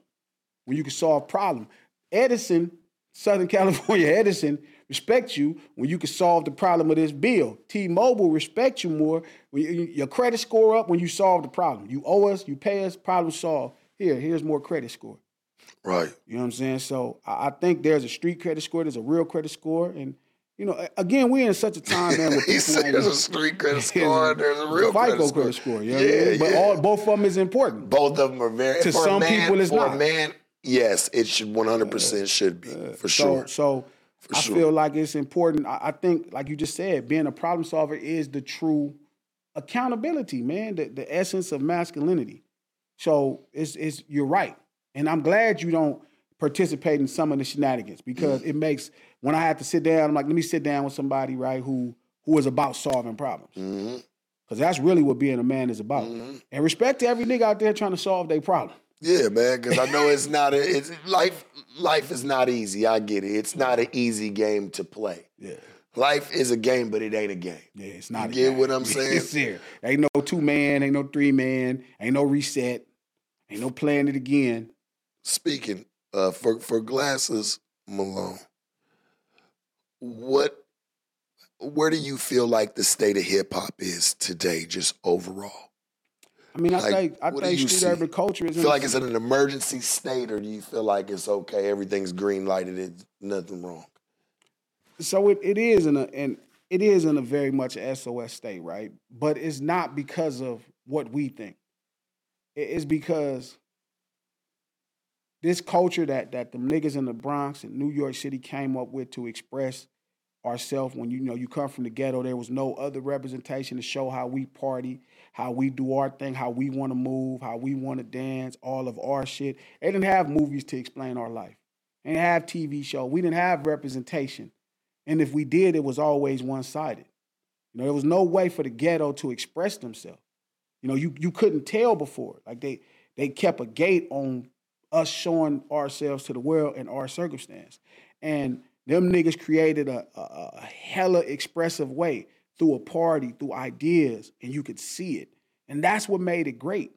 when you can solve problems. Edison, Southern California Edison, respects you when you can solve the problem of this bill. T-Mobile respect you more when your credit score up when you solve the problem. You owe us, you pay us, problem solved. Here, here's more credit score. Right. You know what I'm saying? So I, think there's a street credit score, there's a real credit score, and you know, again, we're in such a time, man, where He people said there's a street credit score. There's a real FICO credit score. credit score. You know what I Yeah, mean? But yeah. all both of them is important. Both of them are very. To for a some man, people, it's for not. a man. Yes, it should 100 percent should be for sure. So, so I sure. feel like it's important. I, I think, like you just said, being a problem solver is the true accountability, man, the, the essence of masculinity. So it's it's you're right. And I'm glad you don't participate in some of the shenanigans because it makes when I have to sit down, I'm like, let me sit down with somebody, right, who who is about solving problems. hmm Because that's really what being a man is about. Mhm. And respect to every nigga out there trying to solve their problem. Yeah, man, because I know it's not a it's life life is not easy. I get it. It's not an easy game to play. Yeah. Life is a game, but it ain't a game. Yeah, it's not. You a get game. what I'm saying? it's here. Ain't no two man, ain't no three man, ain't no reset, ain't no playing it again. Speaking uh, for for glasses, Malone, what where do you feel like the state of hip hop is today, just overall? I mean, I Like, think I think you street see? urban culture is. Feel like it's in an emergency state, or do you feel like it's okay, everything's green lighted, it's nothing wrong? so it, it is in a and it is in a very much SOS state, right? But it's not because of what we think. It's because this culture that that the niggas in the Bronx and New York City came up with to express ourselves when you know you come from the ghetto, there was no other representation to show how we party, how we do our thing, how we want to move, how we want to dance, all of our shit. They didn't have movies to explain our life. They didn't have TV show. We didn't have representation. And if we did, it was always one-sided. You know, there was no way for the ghetto to express themselves. You know, you you couldn't tell before. Like they they kept a gate on us showing ourselves to the world and our circumstance. And them niggas created a, a, a hella expressive way through a party, through ideas, and you could see it. And that's what made it great.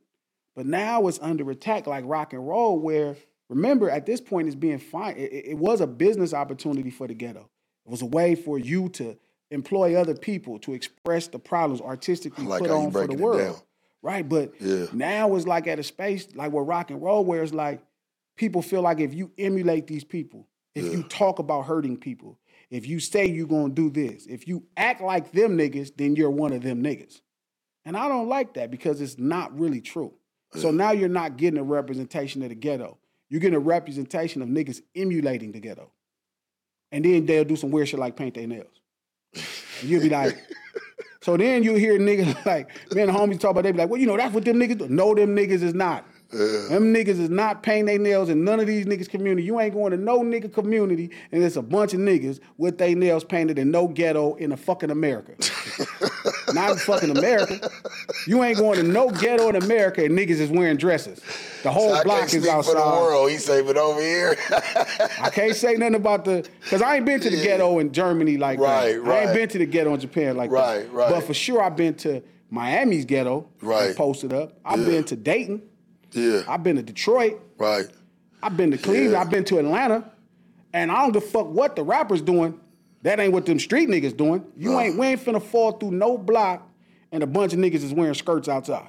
But now it's under attack like rock and roll, where remember at this point it's being fine. It, it- was a business opportunity for the ghetto. It was a way for you to employ other people to express the problems artistically like put on for the world. Right. But Yeah. now it's like at a space like where rock and roll, where it's like people feel like if you emulate these people, if you talk about hurting people, if you say you're gonna do this, if you act like them niggas, then you're one of them niggas. And I don't like that because it's not really true. So now you're not getting a representation of the ghetto. You're getting a representation of niggas emulating the ghetto. And then they'll do some weird shit like paint their nails. And you'll be like, so then you hear niggas like, me and the homies talk about, they be like, well, you know, that's what them niggas do. No, them niggas is not. Them niggas is not painting their nails in none of these niggas' community. You ain't going to no nigga community and it's a bunch of niggas with their nails painted in no ghetto in a fucking America. not in fucking America. You ain't going to no ghetto in America and niggas is wearing dresses. The whole I block is outside. for the world. He say, but over here, I can't say nothing about the because I ain't been to the ghetto in Germany like Right, that. I right. ain't been to the ghetto in Japan like Right, that. right. But for sure, I've been to Miami's ghetto. Right. Posted up. I've Yeah. been to Dayton. Yeah, I've been to Detroit. right. I've been to Cleveland. Yeah. I've been to Atlanta. And I don't give a fuck what the rappers doing. That ain't what them street niggas doing. You Nah. ain't we ain't finna fall through no block and a bunch of niggas is wearing skirts outside.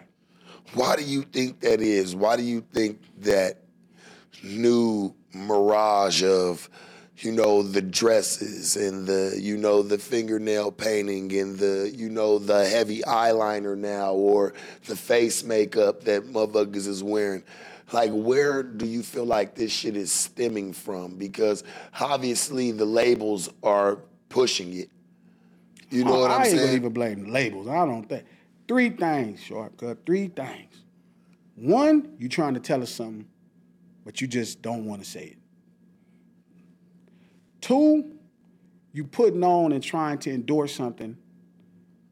Why do you think that is? Why do you think that new mirage of, you know, the dresses and the, you know, the fingernail painting and the, you know, the heavy eyeliner now or the face makeup that motherfuckers is wearing? Like, where do you feel like this shit is stemming from? Because obviously the labels are pushing it. You know Oh, what I I'm gonna saying? even blame the labels. I don't think. Three things, shortcut. Three things. One, you trying to tell us something, but you just don't want to say it. Two, you putting on and trying to endorse something.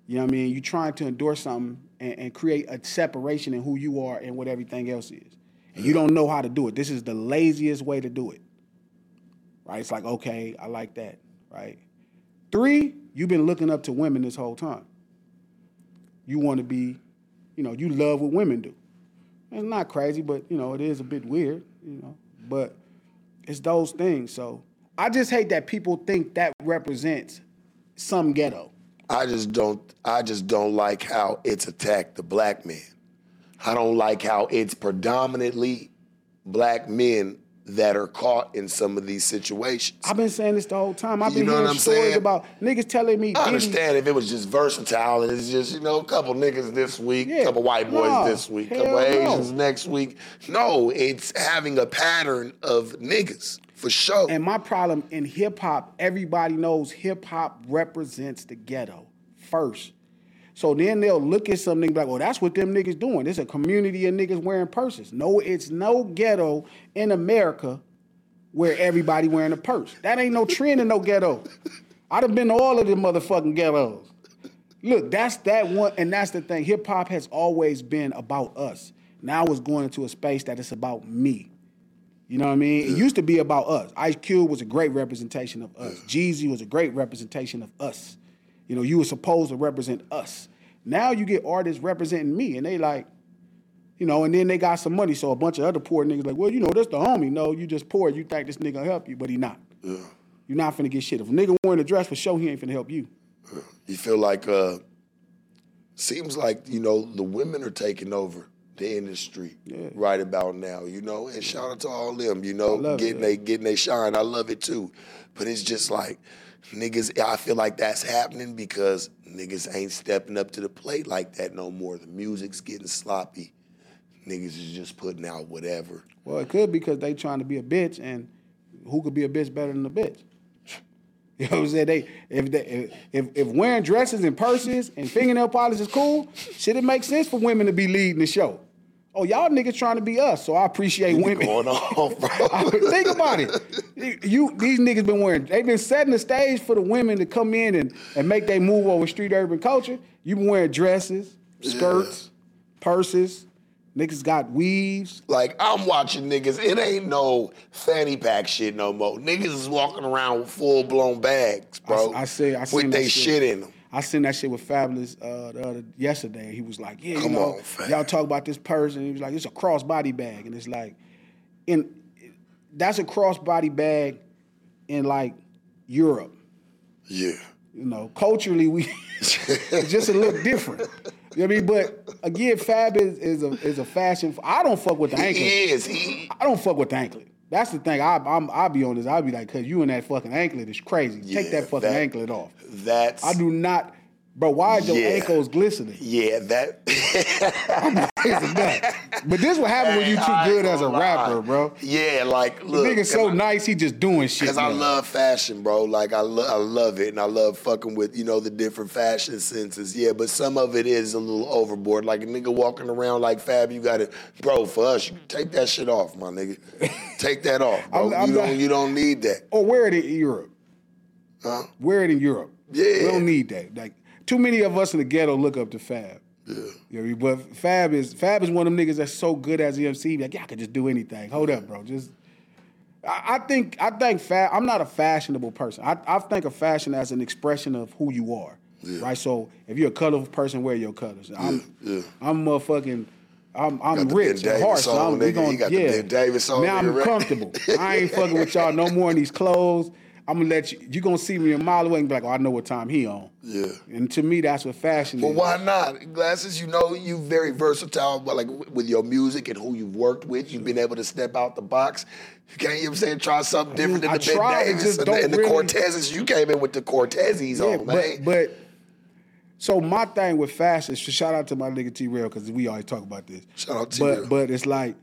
You know what I mean? You trying to endorse something and, and create a separation in who you are and what everything else is. And you don't know how to do it. This is the laziest way to do it. Right? It's like, okay, I like that. Right? Three, you've been looking up to women this whole time. You want to be, you know, you love what women do. It's not crazy, but you know, it is a bit weird, you know. But it's those things. So I just hate that people think that represents some ghetto. I just don't I just don't like how it's attacked the black man. I don't like how it's predominantly black men that are caught in some of these situations. I've been saying this the whole time. I've You been hearing I'm stories saying? about niggas telling me I Diddy- understand if it was just versatile and it's just, you know, a couple niggas this week, Yeah. couple white boys No, this week, a couple no. Asians next week. No, it's having a pattern of niggas for sure. And my problem in hip hop, everybody knows hip hop represents the ghetto first. So then they'll look at some niggas like, well, that's what them niggas doing. It's a community of niggas wearing purses. No, it's no ghetto in America where everybody wearing a purse. That ain't no trend in no ghetto. I'd have been to all of them motherfucking ghettos. Look, that's that one, and that's the thing. Hip hop has always been about us. Now it's going into a space that it's about me. You know what I mean? It used to be about us. Ice Cube was a great representation of us. Jeezy was a great representation of us. You know, you were supposed to represent us. Now you get artists representing me, and they like, you know, and then they got some money. So a bunch of other poor niggas like, well, you know, that's the homie. No, you just poor. You think this nigga help you, but he not. Yeah. You're not finna get shit. If a nigga wearing a dress for show, he ain't finna help you. You feel like uh seems like, you know, the women are taking over the industry Yeah. right about now, you know, and shout out to all them, you know, it, getting yeah. they getting they shine. I love it too. But it's just like niggas I feel like that's happening because niggas ain't stepping up to the plate like that no more. The music's getting sloppy. Niggas is just putting out whatever. Well, it could be because they trying to be a bitch, and who could be a bitch better than a bitch? You know what I'm saying? They if they if if wearing dresses and purses and fingernail polish is cool, shit, it makes sense for women to be leading the show. Oh, y'all niggas trying to be us, so I appreciate women. Going on, bro. Think about it. You these niggas been wearing They've been setting the stage for the women to come in and, and make they move over street urban culture. You been wearing dresses, skirts, purses. Niggas got weaves. Like I'm watching niggas, it ain't no fanny pack shit no more. Niggas is walking around with full blown bags, bro. I see. I seen with they shit in them. I seen that shit with Fabolous uh, the other, yesterday. He was like, "Yeah, you know, on, y'all talk about this person." he was like, "It's a crossbody bag," and it's like, in that's a crossbody bag in like Europe. Yeah. You know, culturally we just a little different. You know what I mean? But again, Fab is, is a is a fashion. I don't fuck with the anklet. He is. He I don't fuck with the anklet. That's the thing. I, I'm I'll be on this. I'll be like, cause you and that fucking anklet is crazy. Take Yeah, that fucking that- anklet off. that's I do not, bro. Why are your Yeah. ankles glistening? Yeah, that nut. But this what happen when you too I good as a gonna rapper, bro. Yeah, like The look. nigga's so I- nice, he just doing shit. Cause I love fashion, bro. Like I, lo- I love it, and I love fucking with you know the different fashion senses. Yeah, but some of it is a little overboard. Like a nigga walking around like Fab, you got to, bro. For us, you take that shit off, my nigga. Take that off, bro. I'm- I'm you don't, not- you don't need that. Or wear it in Europe. Huh? Wear it in Europe. Yeah. We don't need that. Like too many of us in the ghetto look up to Fab. Yeah. You know, but Fab is Fab is one of them niggas that's so good as MC. Like, yeah, I could just do anything. Hold up, bro. Just I, I think I think Fab. I'm not a fashionable person. I, I think of fashion as an expression of who you are. Yeah. Right. So if you're a colorful person, wear your colors. I'm yeah. I'm motherfucking. I'm I'm rich at heart, so I'm nigga. gonna You got the yeah. Ben Davis on, Now I'm right? comfortable. I ain't fucking with y'all no more in these clothes. I'm gonna let you. You gonna see me a mile away and be like, oh, I know what time he on. Yeah. And to me, that's what fashion is. But is. why not? Glasses, you know, you very versatile, but like with your music and who you've worked with, you've been able to step out the box. You can't, you know what I'm saying, try something different than I the Ben Davis and, and the really- Cortezes. You came in with the Cortezes Yeah, on, man. but but so my thing with fashion. So shout out to my nigga T Rail because we always talk about this. Shout out T But Rail. but it's like,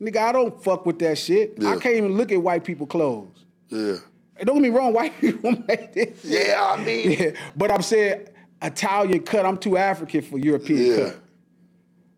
nigga, I don't fuck with that shit. Yeah. I can't even look at white people clothes. yeah. And don't get me wrong, white people make this. Yeah, I mean, Yeah, but I'm saying Italian cut. I'm too African for European Yeah. cut.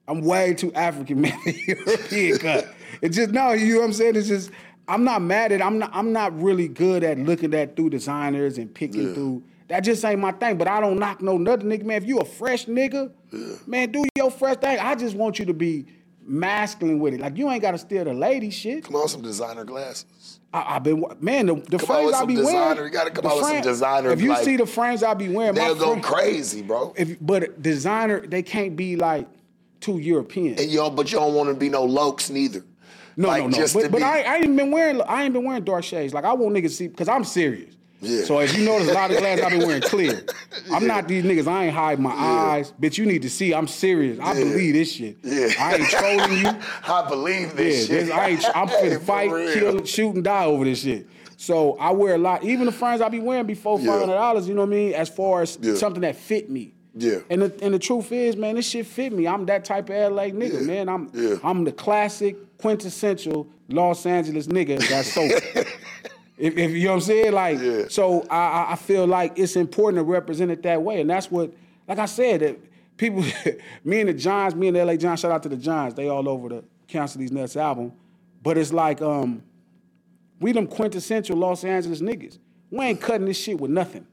I'm way too African man for European cut. It's just no, you know what I'm saying? It's just I'm not mad at. I'm not. I'm not really good at looking at through designers and picking Yeah. through. That just ain't my thing. But I don't knock no nothing, nigga. Man, if you a fresh nigga, yeah. man, do your fresh thing. I just want you to be masculine with it. Like you ain't got to steal the lady shit. come on, some designer glasses. I, I've been man. The, the frames I be designer. wearing. You gotta come out with some designer, If you like- see the frames I be wearing, my They'll go crazy, bro. if but designer, they can't be like too European. and don't, but you don't want to be no lokes neither. no, like, no, no. But, but be- I, I ain't been wearing I ain't been wearing dark shades. Like I want niggas to see because I'm serious. Yeah. So if you notice a lot of glasses I've been wearing clear. I'm not these niggas. I ain't hide my eyes. Bitch, you need to see I'm serious. I Yeah. believe this shit. Yeah. I ain't trolling you. I believe Yeah, this this, shit. I ain't, I'm Hey, finna for fight, kill, shoot, and die over this shit. So I wear a lot. Even the frames I be wearing before Yeah. five hundred dollars. You know what I mean? As far as Yeah. something that fit me. Yeah. And the, and the truth is, man, this shit fit me. I'm that type of LA nigga, Yeah. man. I'm Yeah. I'm the classic, quintessential Los Angeles nigga that's so. if, if you know what I'm saying, like, Yeah. so I I- I feel like it's important to represent it that way, and that's what, like I said, that people, me and the Johns, me and the LA Johns, shout out to the Johns, They all over the Cancel These Nuts album. But it's like, um, we them quintessential Los Angeles niggas. We ain't cutting this shit with nothing.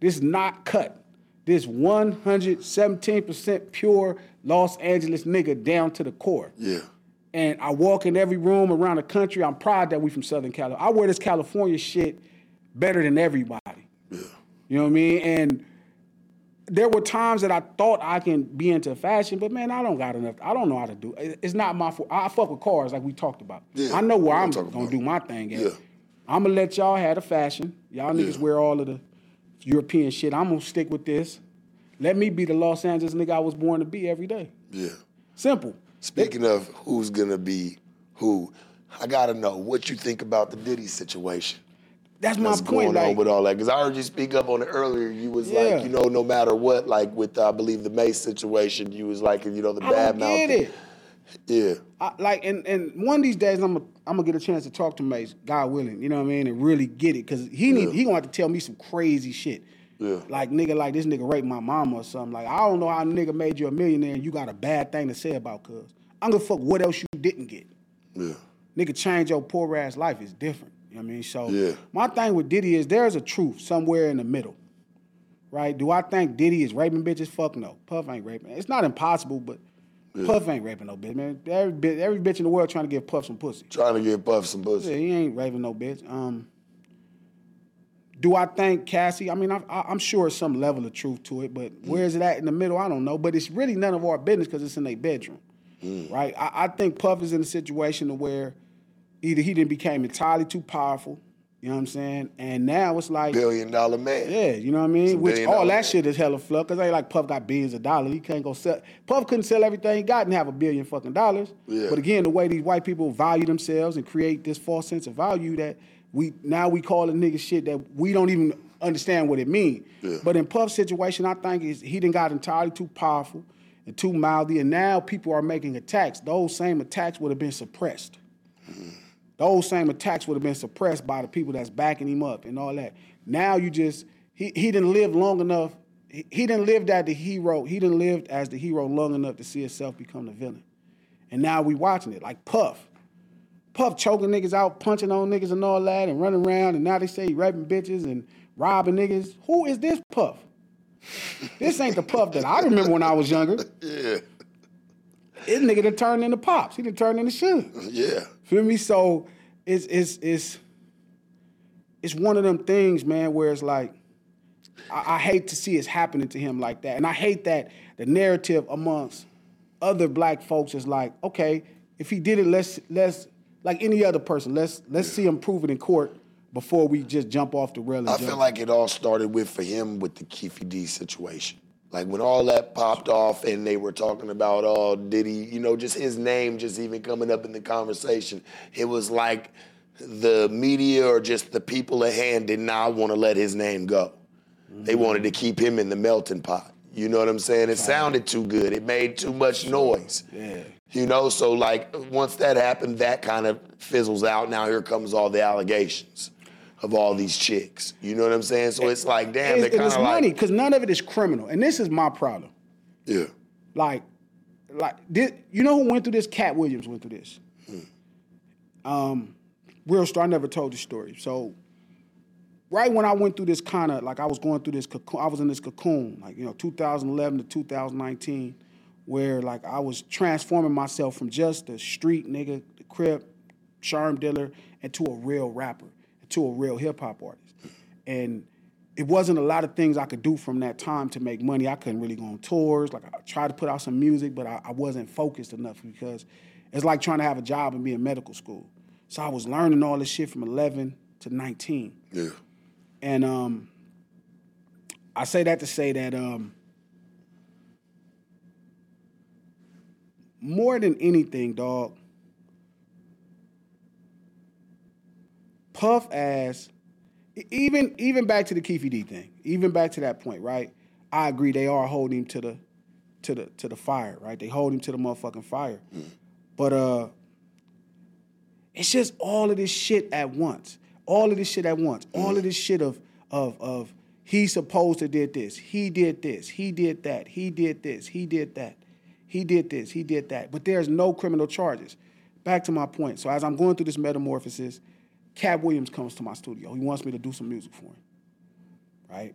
This not cut. This 117% pure Los Angeles nigga down to the core. Yeah. And I walk in every room around the country. I'm proud that we from Southern California. I wear this California shit better than everybody. Yeah. You know what I mean? And there were times that I thought I can be into fashion, but man, I don't got enough. I don't know how to do it. It's not my fault. I fuck with cars like we talked about. Yeah, I know where I'm gonna about do my thing at. Yeah. I'm gonna let y'all have the fashion. Y'all niggas Yeah. wear all of the European shit. I'm gonna stick with this. Let me be the Los Angeles nigga I was born to be every day. Yeah. Simple. Speaking of who's gonna be who, I gotta know what you think about the Diddy situation. That's my What's point. going on with all that? Because I heard you speak up on it earlier. You was Yeah. like, you know, no matter what, like with I believe the May situation, you was like, you know, the I bad mouth. get it. Yeah. I, like and and one of these days I'm gonna I'm gonna get a chance to talk to Mase, God willing, you know what I mean, and really get it, cause he need Yeah. he gonna have to tell me some crazy shit. Yeah. Like nigga, like this nigga raped my mama or something. Like I don't know how a nigga made you a millionaire and you got a bad thing to say about cuz. I'm gonna fuck what else you didn't get. Yeah. Nigga change your poor ass life is different. You know what I mean? So Yeah. my thing with Diddy is there's a truth somewhere in the middle. Right? Do I think Diddy is raping bitches? Fuck no. Puff ain't raping. It's not impossible, but Puff ain't raping no bitch, man. Every bitch, every bitch in the world trying to give Puff some pussy. Trying to get Puff some Yeah, pussy. he ain't raping no bitch. Um, do I think Cassie? I mean, I, I'm sure some level of truth to it, but mm. where is it at in the middle? I don't know. But it's really none of our business because it's in their bedroom, mm. right? I, I think Puff is in a situation where either he didn't became entirely too powerful, you know what I'm saying, and now it's like, Billion dollar man. yeah, you know what I mean. Which all that man. shit is hella fluff because ain't like Puff got billions of dollars. He can't go sell. Puff couldn't sell everything he got and have a billion fucking dollars. Yeah. But again, the way these white people value themselves and create this false sense of value that we now we call a nigga shit that we don't even understand what it means. Yeah. But in Puff's situation, I think is he didn't got entirely too powerful and too mouthy, and now people are making attacks. Those same attacks would have been suppressed. Mm-hmm. Those same attacks would have been suppressed by the people that's backing him up and all that. Now you just he he didn't live long enough. He, he didn't live that the hero. He didn't live as the hero long enough to see himself become the villain. And now we watching it like Puff. Puff choking niggas out, punching on niggas and all that, and running around. And now they say he raping bitches and robbing niggas. Who is this Puff? this ain't the Puff that I remember when I was younger. Yeah. This nigga done turned into pops. He done turned into Suge. Yeah. Feel me? So it's it's it's it's one of them things, man, where it's like I, I hate to see it's happening to him like that, and I hate that the narrative amongst other black folks is like, okay, if he did it, let's let's like any other person, let's let's see him prove it in court before we just jump off the rail. I jump. feel like it all started with for him with the Keefe D situation. Like when all that popped off and they were talking about, oh, did he, you know, just his name just even coming up in the conversation, it was like the media or just the people at hand did not want to let his name go. They mm-hmm. wanted to keep him in the melting pot. You know what I'm saying? It sounded too good. It made too much noise. Yeah. You know, so like once that happened, that kind of fizzles out. Now here comes all the allegations of all these chicks. You know what I'm saying? So it's like, damn, It's, they're and kind it's of money like, because none of it is criminal, and this is my problem. yeah, like, like this, you know who went through this? Katt Williams went through this. Um, real story. I never told the story. So, right when I went through this kind of like I was going through this cocoon, I was in this cocoon, like you know, 2011 to 2019, where like I was transforming myself from just a street nigga, the crib, charm dealer, into a real rapper, into a real hip hop artist, and it wasn't a lot of things I could do from that time to make money. I couldn't really go on tours. Like I tried to put out some music, but I, I wasn't focused enough because it's like trying to have a job and be in medical school. So I was learning all this shit from 11 to 19. yeah, And um, I say that to say that um, more than anything, dog, Puff ass, even even back to the Keefe D thing, even back to that point, right? I agree they are holding him to the to the to the fire, right? They hold him to the motherfucking fire. But uh it's just all of this shit at once. All of this shit at once. All of this shit of of of He supposed to did this. He did this. He did that. He did this. He did that. He did this. He did that. But there's no criminal charges. Back to my point. So as I'm going through this metamorphosis, Katt Williams comes to my studio. He wants me to do some music for him. Right?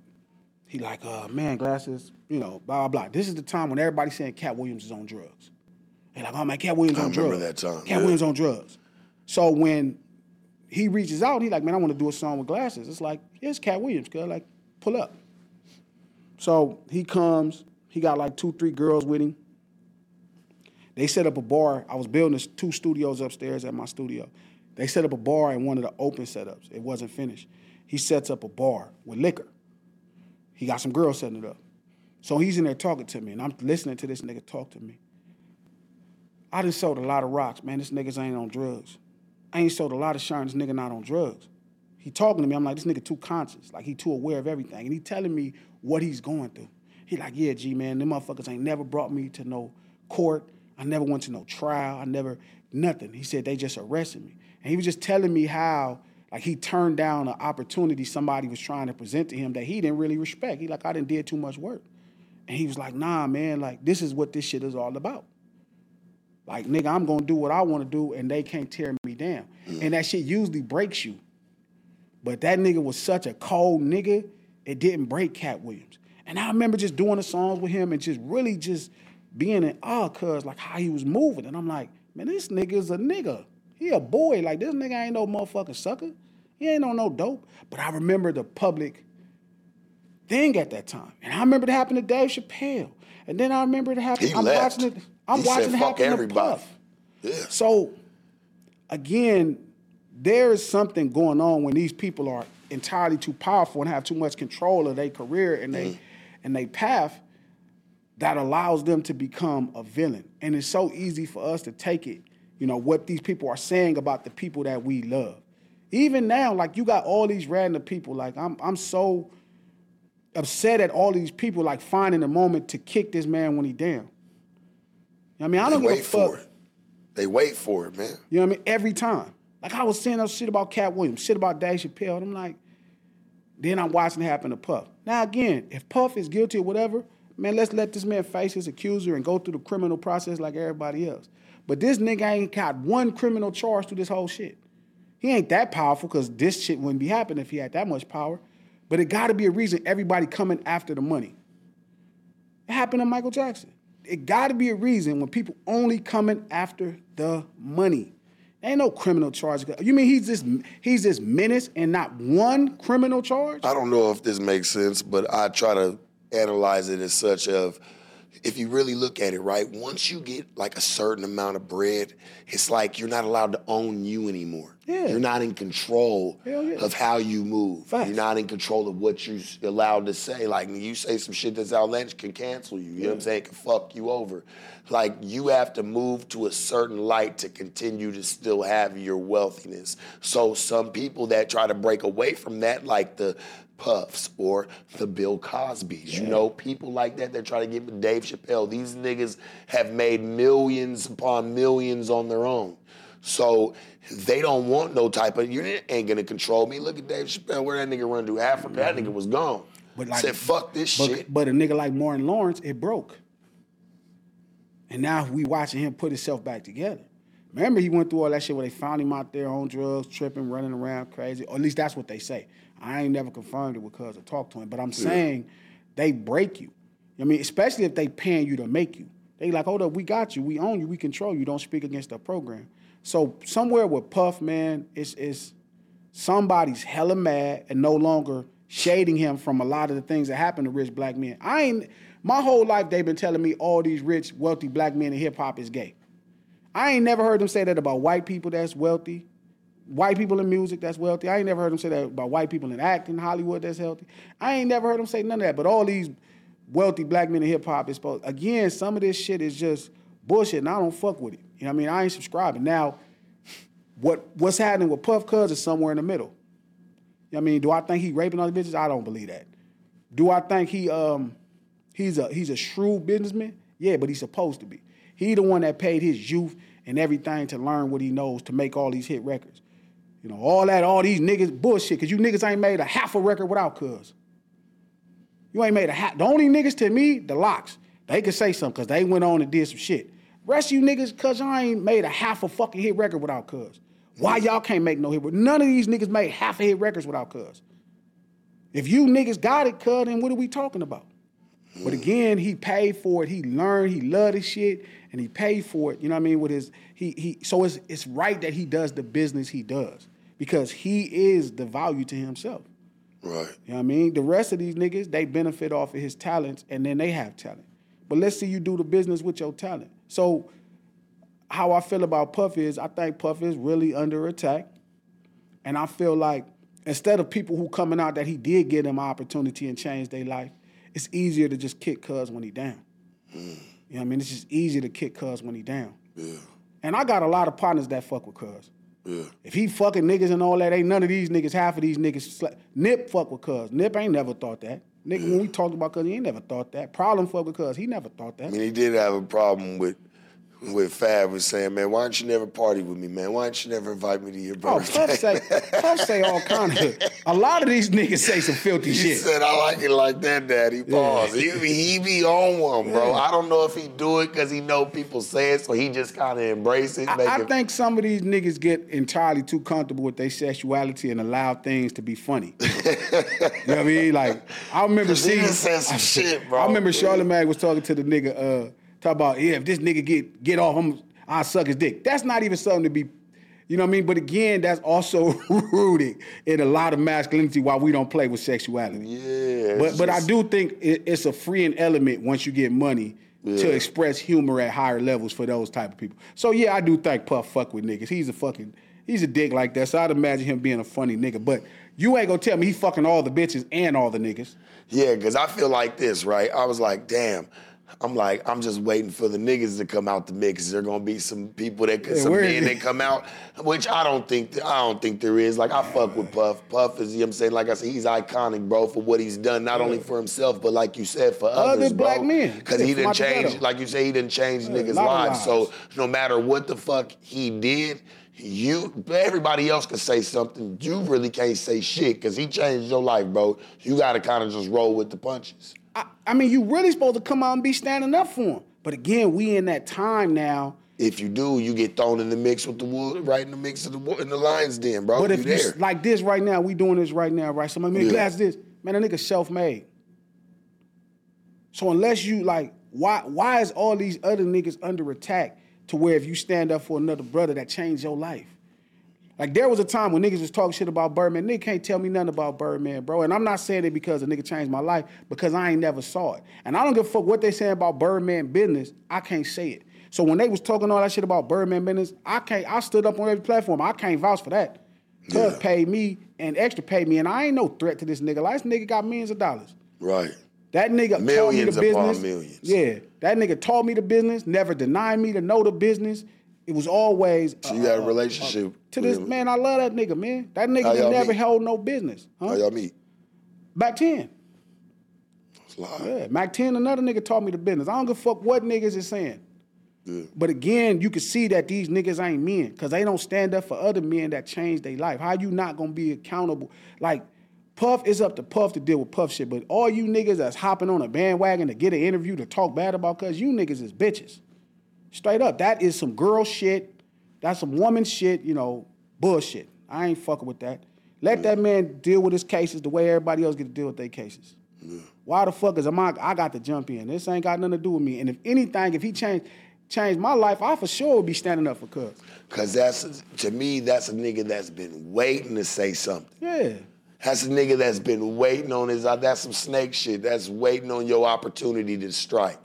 He like, uh, man, glasses, you know, blah, blah, blah. This is the time when everybody's saying Katt Williams is on drugs. They like, oh man, Katt Williams I on remember drugs. that time, Katt yeah. Williams on drugs. So when he reaches out, he like, man, I want to do a song with glasses. It's like, yeah, it's Cat Williams, girl. Like, pull up. So he comes, he got like two, three girls with him. They set up a bar. I was building two studios upstairs at my studio. They set up a bar in one of the open setups. It wasn't finished. He sets up a bar with liquor. He got some girls setting it up. So he's in there talking to me, and I'm listening to this nigga talk to me. I done sold a lot of rocks, man. This niggas ain't on drugs. I ain't sold a lot of shine. This nigga not on drugs. He talking to me. I'm like, this nigga too conscious. Like he too aware of everything. And he telling me what he's going through. He like, yeah, G man, them motherfuckers ain't never brought me to no court. I never went to no trial. I never nothing. He said they just arrested me. And he was just telling me how like he turned down an opportunity somebody was trying to present to him that he didn't really respect. He like, I didn't did too much work. And he was like, nah, man, like this is what this shit is all about. Like, nigga, I'm gonna do what I wanna do and they can't tear me down. And that shit usually breaks you. But that nigga was such a cold nigga, it didn't break Katt Williams. And I remember just doing the songs with him and just really just being in awe cuz like how he was moving. And I'm like, man, this nigga's a nigga. He a boy. Like this nigga ain't no motherfucking sucker. He ain't on no dope. But I remember the public thing at that time. And I remember it happened to Dave Chappelle. And then I remember it happened. He I'm left. watching it. I'm He watching said, it "Fuck happen to everybody." Puff. Yeah. So again, there is something going on when these people are entirely too powerful and have too much control of their career and they mm. and they path that allows them to become a villain. And it's so easy for us to take it, you know, what these people are saying about the people that we love. Even now, like you got all these random people, like I'm I'm so upset at all these people like finding a moment to kick this man when he down. I mean, I don't give a wait fuck. for it. They wait for it, man. You know what I mean? Every time. Like I was saying that shit about Katt Williams, shit about Dave Chappelle. And I'm like, then I'm watching it happen to Puff. Now again, if Puff is guilty or whatever, man, let's let this man face his accuser and go through the criminal process like everybody else. But this nigga ain't got one criminal charge through this whole shit. He ain't that powerful because this shit wouldn't be happening if he had that much power. But it got to be a reason everybody coming after the money. It happened to Michael Jackson. It got to be a reason when people only coming after the money. Ain't no criminal charge. You mean he's this he's this menace and not one criminal charge? I don't know if this makes sense, but I try to analyze it as such of if you really look at it, right, once you get like a certain amount of bread, it's like you're not allowed to own you anymore. Yeah. You're not in control yeah. of how you move. Facts. You're not in control of what you're allowed to say. Like you say some shit that's outlandish can cancel you. You know what I'm saying? Can fuck you over. Like you have to move to a certain light to continue to still have your wealthiness. So some people that try to break away from that, like the Puffs or the Bill Cosbys. You know, people like that that try to get with Dave Chappelle. These niggas have made millions upon millions on their own. So they don't want no type of you ain't gonna control me. Look at Dave Chappelle, where that nigga run to Africa. That mm-hmm. nigga was gone. But like- Said fuck this But, shit. but a nigga like Martin Lawrence, it broke. And now we watching him put himself back together. Remember, he went through all that shit where they found him out there on drugs, tripping, running around crazy. Or at least that's what they say. I ain't never confirmed it because I talked to him. But I'm saying they break you. I mean, especially if they paying you to make you. They like, hold up, we got you, we own you, we control you. Don't speak against the program. So somewhere with Puff, man, it's it's somebody's hella mad and no longer shading him from a lot of the things that happen to rich black men. I ain't my whole life they've been telling me all these rich, wealthy black men in hip hop is gay. I ain't never heard them say that about white people that's wealthy, white people in music that's wealthy. I ain't never heard them say that about white people in acting, Hollywood that's healthy. I ain't never heard them say none of that. But all these wealthy black men in hip hop is supposed again, some of this shit is just bullshit and I don't fuck with it. You know what I mean? I ain't subscribing. Now, what what's happening with Puff Cuz is somewhere in the middle. You know what I mean? Do I think he raping other bitches? I don't believe that. Do I think he um he's a he's a shrewd businessman? Yeah, but he's supposed to be. He the one that paid his youth and everything to learn what he knows to make all these hit records. You know, all that, all these niggas bullshit, cause you niggas ain't made a half a record without cuz. You ain't made a half. The only niggas to me, the locks, they could say something because they went on and did some shit. Rest of you niggas, cause y'all ain't made a half a fucking hit record without cuz. Why y'all can't make no hit? None of these niggas made half a hit records without cuz. If you niggas got it, cuz, then what are we talking about? But again, he paid for it. He learned. He loved his shit, and he paid for it. You know what I mean? With his he he. So it's it's right that he does the business he does because he is the value to himself. Right. You know what I mean? The rest of these niggas, they benefit off of his talents and then they have talent. But let's see you do the business with your talent. So how I feel about Puff is I think Puff is really under attack. And I feel like instead of people who coming out that he did give them opportunity and change their life, it's easier to just kick cuz when he down. You know what I mean? It's just easier to kick cuz when he down. Yeah. And I got a lot of partners that fuck with cuz. Yeah. If he fucking niggas and all that, ain't none of these niggas, half of these niggas. Sla- Nip fuck with cuz. Nip ain't never thought that. Nigga, when we talked about cuz, he ain't never thought that. Problem fuck with cuz, he never thought that. I mean, he did have a problem with with Fab was saying, man, why don't you never party with me, man? Why don't you never invite me to your Oh, birthday? Puff say, Puff say all kind of. A lot of these niggas say some filthy He shit. He said, I like it like that, Daddy. Pause. He, be, he be on one, bro. I don't know if he do it because he know people say it, so he just kind of embrace it. I, I it think some of these niggas get entirely too comfortable with their sexuality and allow things to be funny. you know what I mean? Like I remember seeing some shit, bro. I remember Charlamagne was talking to the nigga, uh, talk about yeah, if this nigga get get off, I'm I suck his dick. That's not even something to be, you know what I mean? But again, that's also rooted in a lot of masculinity Why we don't play with sexuality. Yeah. But but I do think it, it's a freeing element once you get money to express humor at higher levels for those type of people. So yeah, I do think Puff fuck with niggas. He's a fucking he's a dick like that. So I'd imagine him being a funny nigga. But you ain't gonna tell me he fucking all the bitches and all the niggas. Yeah, because I feel like this, right? I was like, damn. I'm like, I'm just waiting for the niggas to come out the mix. There gonna be some people that Yeah, some men that come out, which I don't think I don't think there is. Like I fuck with Puff. Puff is, you know what I'm saying? Like I said, he's iconic, bro, for what he's done, not only for himself, but like you said, for Other others, black bro. men. Because he didn't change, like you say, he didn't change niggas' of lives. So no matter what the fuck he did, you everybody else could say something. You really can't say shit because he changed your life, bro. You gotta kind of just roll with the punches. I, I mean, you really supposed to come out and be standing up for him. But again, we in that time now. If you do, you get thrown in the mix with the wood, right in the mix of the wo- in the lions den, bro. But if you there. like this right now, we doing this right now, right? Somebody, man, Yeah. glass this. Man, a nigga self-made. So unless you like, why why is all these other niggas under attack to where if you stand up for another brother that changed your life? Like there was a time when niggas was talking shit about Birdman. Nigga can't tell me nothing about Birdman, bro. And I'm not saying it because a nigga changed my life, because I ain't never saw it. And I don't give a fuck what they saying about Birdman business. I can't say it. So when they was talking all that shit about Birdman business, I can't. I stood up on every platform. I can't vouch for that. Cuz Yeah. paid me and extra paid me, and I ain't no threat to this nigga. Like this nigga got millions of dollars. right. That nigga taught me Millions the business. millions. Yeah, that nigga taught me the business. Never denied me to know the business. It was always. So you got a uh, uh, uh, relationship To this man, I love that nigga, man. That nigga never meet? held no business. Huh? How y'all meet? Back 10. It's live. Yeah. Mac 10, another nigga taught me the business. I don't give a fuck what niggas is saying. Yeah. But again, you can see that these niggas ain't men because they don't stand up for other men that changed their life. How you not gonna be accountable? Like, Puff is up to Puff to deal with Puff shit, but all you niggas that's hopping on a bandwagon to get an interview to talk bad about cuz you niggas is bitches. Straight up. That is some girl shit. That's some woman shit, you know, bullshit. I ain't fucking with that. Let that man deal with his cases the way everybody else get to deal with their cases. Why the fuck is am I, I got to jump in? This ain't got nothing to do with me. And if anything, if he changed changed my life, I for sure would be standing up for cuz. Cause that's to me, that's a nigga that's been waiting to say something. Yeah. That's a nigga that's been waiting on his. uh, That's some snake shit. That's waiting on your opportunity to strike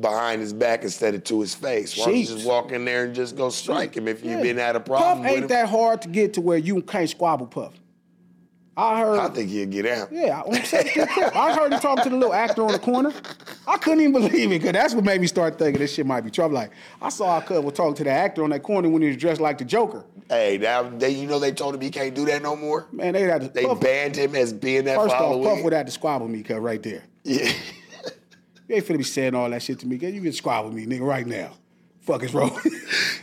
behind his back instead of to his face. Why don't you just walk in there and just go strike him if you've Yeah. been at a problem Puff ain't that hard to get to where you can't squabble Puff. I heard I think he'll get out. Yeah, I'm saying, I heard him talking to the little actor on the corner. I couldn't even believe it because that's what made me start thinking this shit might be trouble. Like I saw a was talking to the actor on that corner when he was dressed like the Joker. Hey, now they, you know they told him he can't do that no more. Man, they had to. They Puff, banned him as being that first for off, Puff would have to squabble me, cuz right there. yeah. You ain't finna be saying all that shit to me, cuz you can squabble me, nigga, right now. Fuck is wrong.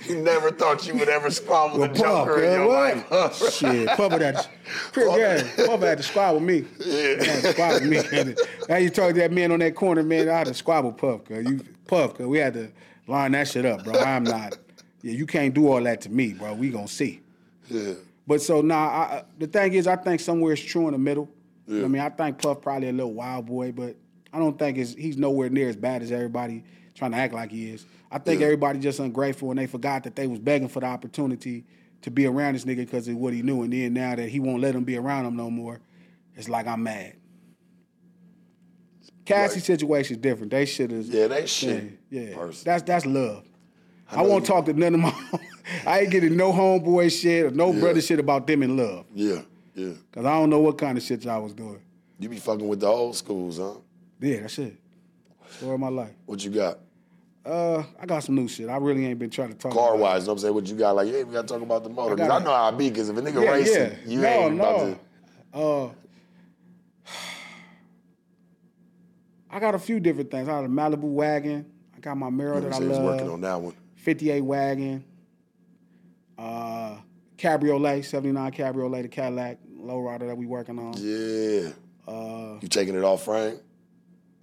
You never thought you would ever squabble Well, the Joker in your what? life. huh? Shit, Puff had to, yeah, Puff had to squabble me. Yeah. Had to squabble me. Now you talk to that man on that corner, man, I had to squabble Puff, cause you Puff, cause we had to line that shit up, bro. I'm not. Yeah, you can't do all that to me, bro. We gonna see. Yeah. But so now, I, I- the thing is, I think somewhere it's true in the middle. You know Yeah. I mean, I think Puff probably a little wild boy, but I don't think it's, he's nowhere near as bad as everybody trying to act like he is. I think Yeah. everybody just ungrateful and they forgot that they was begging for the opportunity to be around this nigga because of what he knew, and then now that he won't let them be around him no more, it's like I'm mad. Cassie Right. situation is different. They should have. Yeah, they shit. Yeah, person. That's that's love. I, know won't you- talk to none of my. I ain't getting no homeboy shit or no Yeah. brother shit about them in love. Yeah. Yeah. Cause I don't know what kind of shit y'all was doing. You be fucking with the old schools, huh? Yeah, that's it. Story of my life. What you got? Uh, I got some new shit. I really ain't been trying to talk. Car about wise, you know what I'm saying? What you got? Like, yeah, we got to talk about the motor. 'Cause I, gotta- know how I be, because if a nigga Yeah, racing, yeah. you no, ain't no. about to. Uh, I got a few different things. I got a Malibu wagon. I got my Miro You know that I love. Working on that one. 58 wagon. Uh, Cabriolet, 79 Cabriolet, the Cadillac lowrider that we working on. Yeah. Uh, You taking it off frame?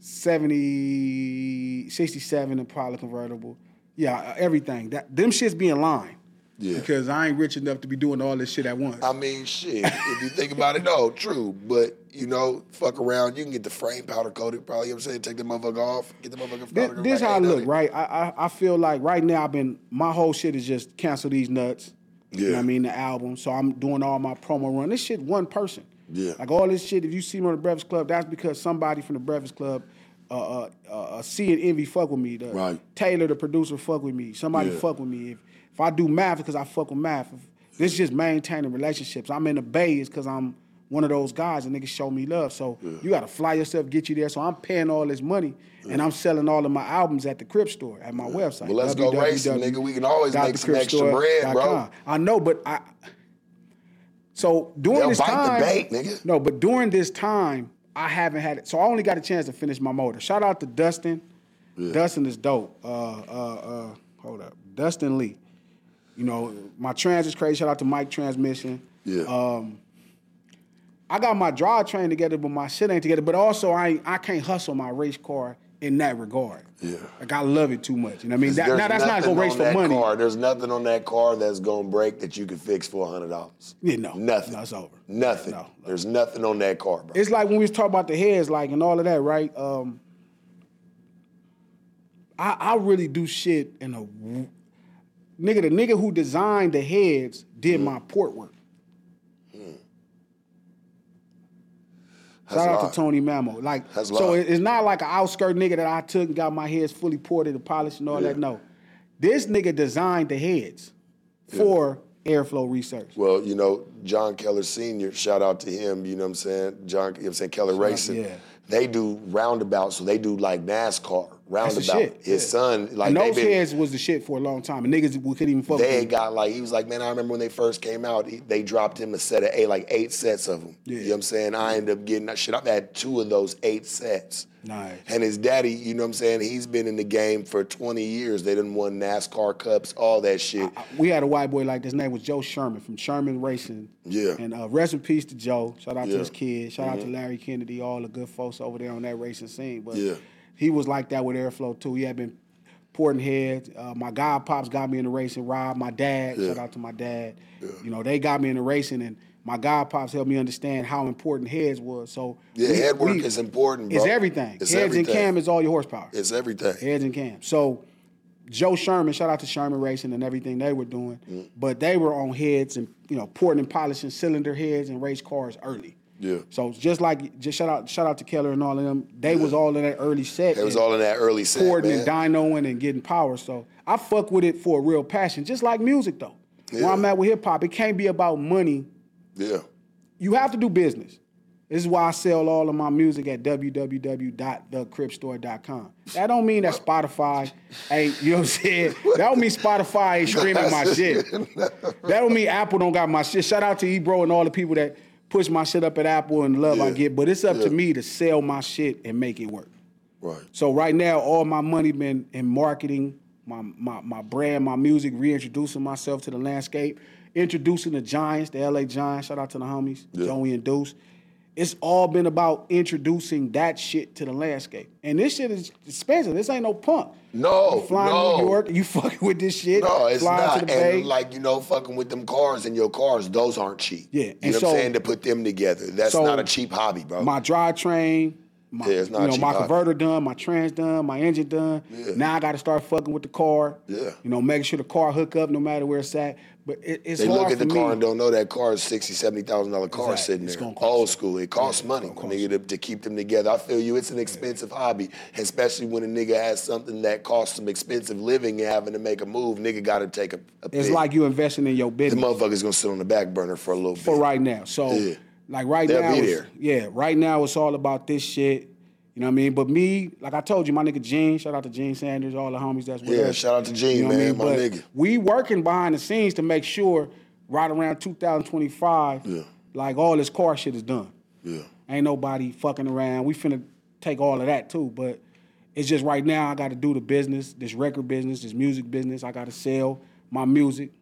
70, 67 Impala convertible. Yeah, uh, everything. That them shits be in line. Yeah. Because I ain't rich enough to be doing all this shit at once. I mean, shit. if you think about it, no, true. But you know, fuck around. You can get the frame powder coated. Probably, you know what I'm saying, take the motherfucker off, get the motherfucker this, powder. this right, how I look, right? I, I I feel like right now I've been my whole shit is just cancel these nuts. You know Yeah. what I mean? The album. So I'm doing all my promo run. This shit one person. Yeah. Like all this shit, if you see me on the Breakfast Club, that's because somebody from the Breakfast Club uh, uh, uh, uh, see and envy fuck with me. The, Right. Taylor, the producer, fuck with me. Somebody Yeah. fuck with me. If if I do math, because I fuck with math. If this is just maintaining relationships. I'm in the Bay is because I'm one of those guys and niggas show me love. So you got to fly yourself, get you there. So I'm paying all this money and I'm selling all of my albums at the Crip Store at my website. Well, let's go racing, nigga. We can always make some extra bread, bro. I know, but I. So during They'll this time, no, but during this time, I haven't had it. So I only got a chance to finish my motor. Shout out to Dustin. Dustin is dope. Uh, uh, uh, hold up, Dustin Lee. You know, my trans is crazy. Shout out to Mike Transmission. Yeah. Um, I got my drivetrain together, but my shit ain't together. But also, I I can't hustle my race car in that regard. Yeah. Like I love it too much. You know what I mean? That, now that's not gonna race for that money. Car. There's nothing on that car that's gonna break that you can fix for hundred dollars. Yeah, no. Nothing. No, it's over. Nothing. No, no. There's nothing on that car, bro. It's like when we was talking about the heads, like and all of that, right? Um, I I really do shit in a nigga. The nigga who designed the heads did my port work. That's Shout out to Tony Mamo. Like, That's so it's not like an outskirt nigga that I took and got my heads fully ported and polished and all Yeah. that. No, this nigga designed the heads for airflow research. Well, you know, John Keller Sr., shout out to him, you know what I'm saying? John, you know what I'm saying? Keller Racing. yeah. They do roundabouts, so they do like NASCAR roundabout. shit. His yeah. son, like and those been, heads was the shit for a long time, and niggas we couldn't even fuck they with. ain't got like he was like, man, I remember when they first came out, he- they dropped him a set of eight, like eight sets of them. You know what I'm saying? I ended up getting that shit. I've had two of those eight sets. Nice. And his daddy, you know what I'm saying? He's been in the game for 20 years. They done won NASCAR cups, all that shit. we had a white boy like this name was Joe Sherman from Sherman Racing. Yeah. And uh, rest in peace to Joe. Shout out Yeah. to his kids. Shout out to Larry Kennedy, all the good folks over there on that racing scene. But Yeah. He was like that with Airflow too. He had been porting heads. Uh, my god pops got me in the racing. Rob, my dad. Yeah. Shout out to my dad. You know they got me in the racing, and my god pops helped me understand how important heads was. So Yeah, we- head work we- is important, bro. It's everything. It's Heads everything. and cam is all your horsepower. It's everything. Heads and cam. So Joe Sherman, shout out to Sherman Racing and everything they were doing. Mm. But they were on heads and you know porting and polishing cylinder heads and race cars early. Yeah. So just like just shout out shout out to Keller and all of them. They was all in that early set. It was all in that early set, porting man. and dynoing and getting power. So I fuck with it for a real passion, just like music though. Where I'm at with hip hop, it can't be about money. Yeah. You have to do business. This is why I sell all of my music at www.thecripstore.com. That don't mean that Spotify ain't, you know what I'm saying? That don't mean Spotify ain't streaming my shit. That don't mean Apple don't got my shit. Shout out to Ebro and all the people that push my shit up at Apple and the love I get. But it's up Yeah. to me to sell my shit and make it work. Right. So right now, all my money been in marketing, my my my brand, my music, reintroducing myself to the landscape, introducing the Giants, the LA Giants. Shout out to the homies, Yeah. Joey and Deuce. It's all been about introducing that shit to the landscape. And this shit is expensive. This ain't no punk. No, You flying no. to New York, you fucking with this shit. No, it's not. the Bay. and like you know, fucking with them cars and your cars, those aren't cheap. Yeah, you and know so- what I'm saying? To put them together, that's so not a cheap hobby, bro. my drivetrain, my Yeah, it's not you know, my either. converter done, my trans done, my engine done. Yeah. Now I got to start fucking with the car. Yeah. you know, making sure the car hook up no matter where it's at. But it, it's they look at the me. car and don't know that car is sixty, seventy thousand dollar car Exactly. sitting It's there. Old school. It costs money, gonna nigga, to, to keep them together. I feel you. It's an expensive hobby, especially when a nigga has something that costs some expensive living and having to make a move. Nigga got to take a. a It's like you investing in your business. the motherfucker's gonna sit on the back burner for a little bit. for right now. So, Yeah. like right They'll now, yeah, right now it's all about this shit. You know what I mean? But me, like I told you, my nigga Gene, shout out to Gene Sanders, all the homies that's with Yeah, us. shout out to Gene, what I man, my But nigga. We working behind the scenes to make sure right around 2025, Yeah. like all this car shit is done. Yeah. Ain't nobody fucking around. We finna take all of that too, but it's just right now I got to do the business, this record business, this music business. I got to sell my music.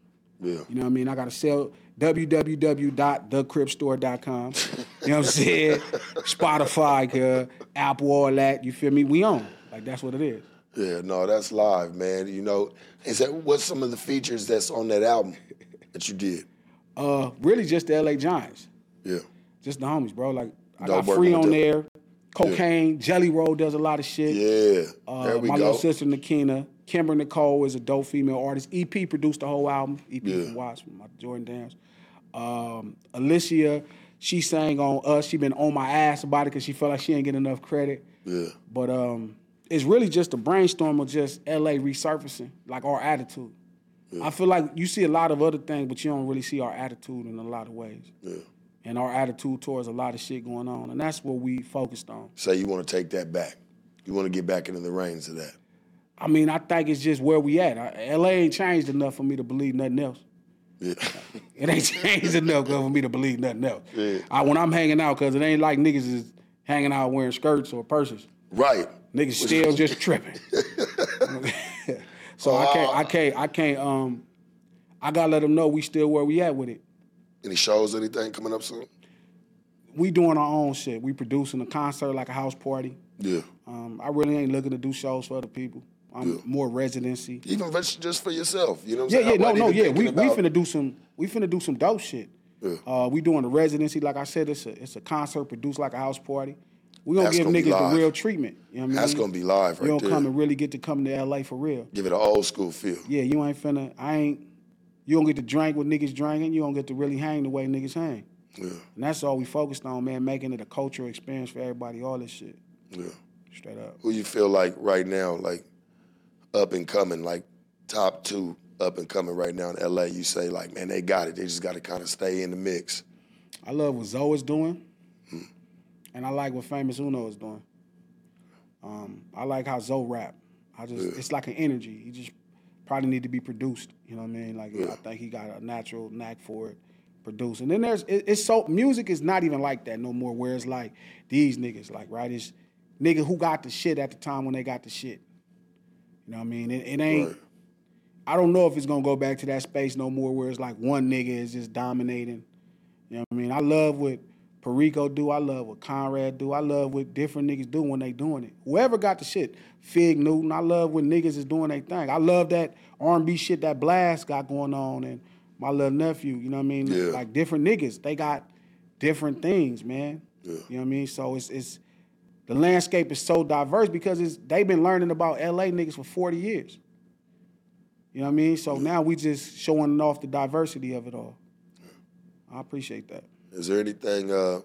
Yeah. You know what I mean? I got to sell www.thecripstore.com. you know what I'm saying? Spotify, uh, Apple, all that. You feel me? We own. Like that's what it is. Yeah, no, that's live, man. You know, is that what's some of the features that's on that album that you did? Uh, really just the LA Giants, Yeah. just the homies, bro. Like I Dope got free on there. Cocaine, Jelly Roll does a lot of shit. Yeah. Uh, there we my go. little sister Nakina, Kimber Nicole is a dope female artist. EP produced the whole album. EP Yeah. from Watts, from my Jordan Downs. Um, Alicia, she sang on us. She been on my ass about it because she felt like she ain't getting enough credit. Yeah. But um, it's really just a brainstorm of just LA resurfacing, like our attitude. I feel like you see a lot of other things, but you don't really see our attitude in a lot of ways. Yeah. And our attitude towards a lot of shit going on. And that's what we focused on. Say you want to take that back. You want to get back into the reins of that. I mean, I think it's just where we at. I, LA ain't changed enough for me to believe nothing else. Yeah. It ain't changed enough for me to believe nothing else. Yeah. I, when I'm hanging out, because it ain't like niggas is hanging out wearing skirts or purses. right. Niggas still just tripping. so I can't, I can't, I can't. Um, I gotta let them know we still where we at with it. Any shows, anything coming up soon? We doing our own shit. We producing a concert like a house party. Yeah. Um, I really ain't looking to do shows for other people. I'm Yeah. more residency. Even just for yourself. You know what I'm Yeah, saying? yeah, I no, no, yeah. We thinking we about- finna do some we finna do some dope shit. Yeah. Uh, we doing a residency, like I said, it's a it's a concert produced like a house party. We gonna That's give gonna niggas the real treatment. You know what I mean? That's gonna be live You right don't there. come and really get to come to LA for real. Give it an old school feel. Yeah, you ain't finna. I ain't. You don't get to drink with niggas drinking. You don't get to really hang the way niggas hang. Yeah. And that's all we focused on, man. Making it a cultural experience for everybody. All this shit, Yeah. straight up. Who you feel like right now, like up and coming, like top two up and coming right now in LA? You say like, man, they got it. They just got to kind of stay in the mix. I love what Zoe is doing, and I like what Famous Uno is doing. Um, I like how Zoe rap. I just Yeah. it's like an energy. He just probably need to be produced. You know what I mean? Like Yeah. I think he got a natural knack for it, produced. And then there's it, it's so music is not even like that no more. Where it's like these niggas like right, it's nigga who got the shit at the time when they got the shit. You know what I mean? It, it ain't. Right. I don't know if it's gonna go back to that space no more where it's like one nigga is just dominating. You know what I mean? I love what Perico do. I love what Conrad do. I love what different niggas do when they doing it. Whoever got the shit, Fig Newton. I love when niggas is doing their thing. I love that R&B shit that Blast got going on and my little nephew. You know what I mean? Yeah. Like different niggas, they got different things, man. Yeah. You know what I mean? So it's it's the landscape is so diverse because it's they've been learning about LA niggas for 40 years. You know what I mean? So now we just showing off the diversity of it all. I appreciate that. Is there anything uh,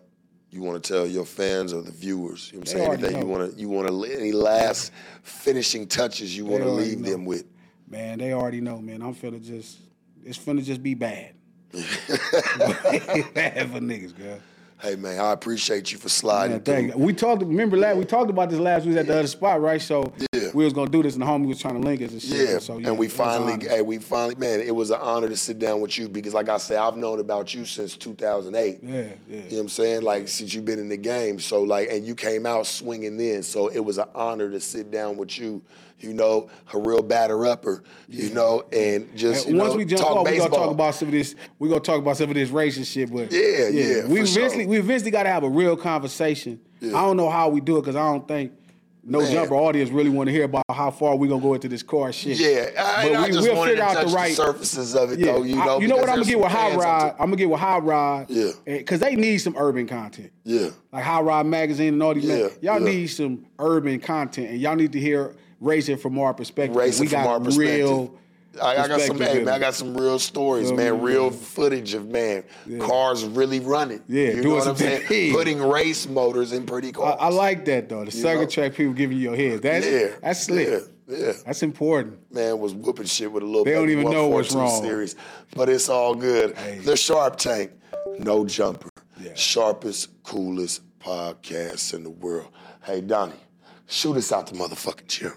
you want to tell your fans or the viewers? You know what I'm They saying? Anything you want to you want to any last finishing touches you want to leave know. them with? Man, they already know, man. I'm finna just it's finna just be bad. bad for niggas, girl. Hey man, I appreciate you for sliding Man, thank through. you. We talked. Remember, last we talked about this last week at the other spot, right? So Yeah. we was gonna do this, and the homie was trying to link us and shit. Yeah, So, yeah and we finally, hey, we finally, man, it was an honor to sit down with you because, like I said, I've known about you since 2008. Yeah, yeah. You know what I'm saying? Like since you've been in the game, so like, and you came out swinging then, so it was an honor to sit down with you. You know, a real batter upper. You know, and just And you once know, we jump talk off, we baseball. gonna talk about some of this. We're gonna talk about some of this racist shit. But Yeah, yeah, we for sure. eventually we eventually got to have a real conversation. Yeah. I don't know how we do it because I don't think no Man. jumper audience really want to hear about how far we're gonna go into this car shit. Yeah, I, But I we- just we'll wanted to figure out the right- the surfaces of it, Yeah, though. You I- know, you know what I'm gonna get with some Hot fans out Rod. I'm gonna get with Hot Rod. Yeah. Eh, because they need some urban content. Yeah, Like Hot Rod Magazine and all these. Yeah, man, y'all yeah. need some urban content, and y'all need to hear racing from our perspective. racing we got from our perspective. real. I, I got some, hey man, I got some real stories, man. Real footage of man, cars really running. Yeah, you know doing what I'm saying? Putting race motors in pretty I, cars. I like that though. The circuit track people giving you your head. That's yeah, that's slick. Yeah, yeah. That's important. Man was whooping shit with a little. They don't even know what's 142 wrong. Series, but it's all good. Hey. The Sharp Tank, no jumper, Yeah. sharpest, coolest podcast in the world. Hey Donnie, shoot us out the motherfucking gym.